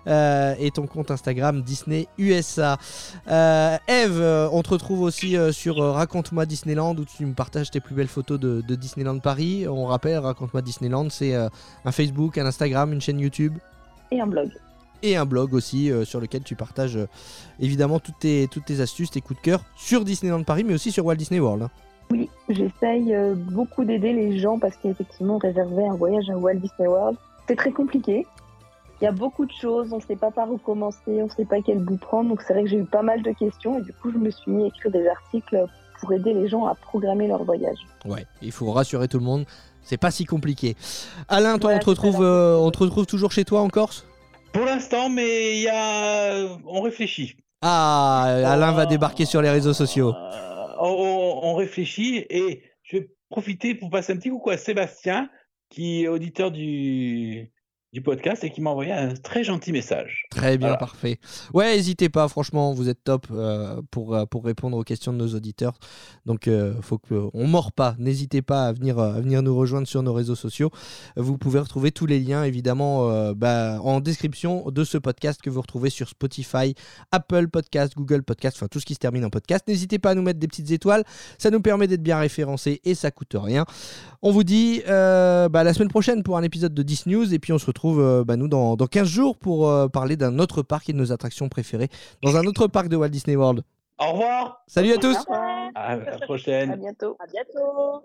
euh, et ton compte Instagram Disney USA. Euh, Eve, euh, on te retrouve aussi euh, sur euh, Raconte-moi Disneyland où tu me partages tes plus belles photos de, de Disneyland Paris. On rappelle, Raconte-moi Disneyland, c'est euh, un Facebook, un Instagram, une chaîne YouTube Et un blog. Et un blog aussi euh, sur lequel tu partages euh, évidemment toutes tes, toutes tes astuces, tes coups de cœur sur Disneyland Paris, mais aussi sur Walt Disney World. hein. Oui, j'essaye euh, beaucoup d'aider les gens parce qu'effectivement, réserver un voyage à Walt Disney World, c'est très compliqué. Il y a beaucoup de choses, on ne sait pas par où commencer, on ne sait pas quel bout prendre. Donc c'est vrai que j'ai eu pas mal de questions et du coup, je me suis mis à écrire des articles pour aider les gens à programmer leur voyage. Ouais, il faut rassurer tout le monde, c'est pas si compliqué. Alain, toi, Voilà, on, te retrouve, euh, on te retrouve toujours chez toi en Corse? Pour l'instant, mais il y a. On réfléchit. Ah, Alain va débarquer sur les réseaux sociaux. Euh, on, on- on réfléchit et je vais profiter pour passer un petit coucou à Sébastien, qui est auditeur du, du podcast et qui m'a envoyé un très gentil message. Très bien, Voilà. parfait. Ouais, n'hésitez pas, franchement, vous êtes top euh, pour, euh, pour répondre aux questions de nos auditeurs. Donc, euh, faut que on mord pas. N'hésitez pas à venir, euh, à venir nous rejoindre sur nos réseaux sociaux. Vous pouvez retrouver tous les liens, évidemment, euh, bah, en description de ce podcast que vous retrouvez sur Spotify, Apple Podcast, Google Podcast, enfin tout ce qui se termine en podcast. N'hésitez pas à nous mettre des petites étoiles. Ça nous permet d'être bien référencés et ça coûte rien. On vous dit euh, bah, la semaine prochaine pour un épisode de 10 News et puis on se retrouve euh, bah, nous dans, dans 15 jours pour euh, parler d'un autre parc et de nos attractions préférées dans un autre parc de Walt Disney World. Au revoir, Salut à tous à la prochaine. À bientôt. À bientôt.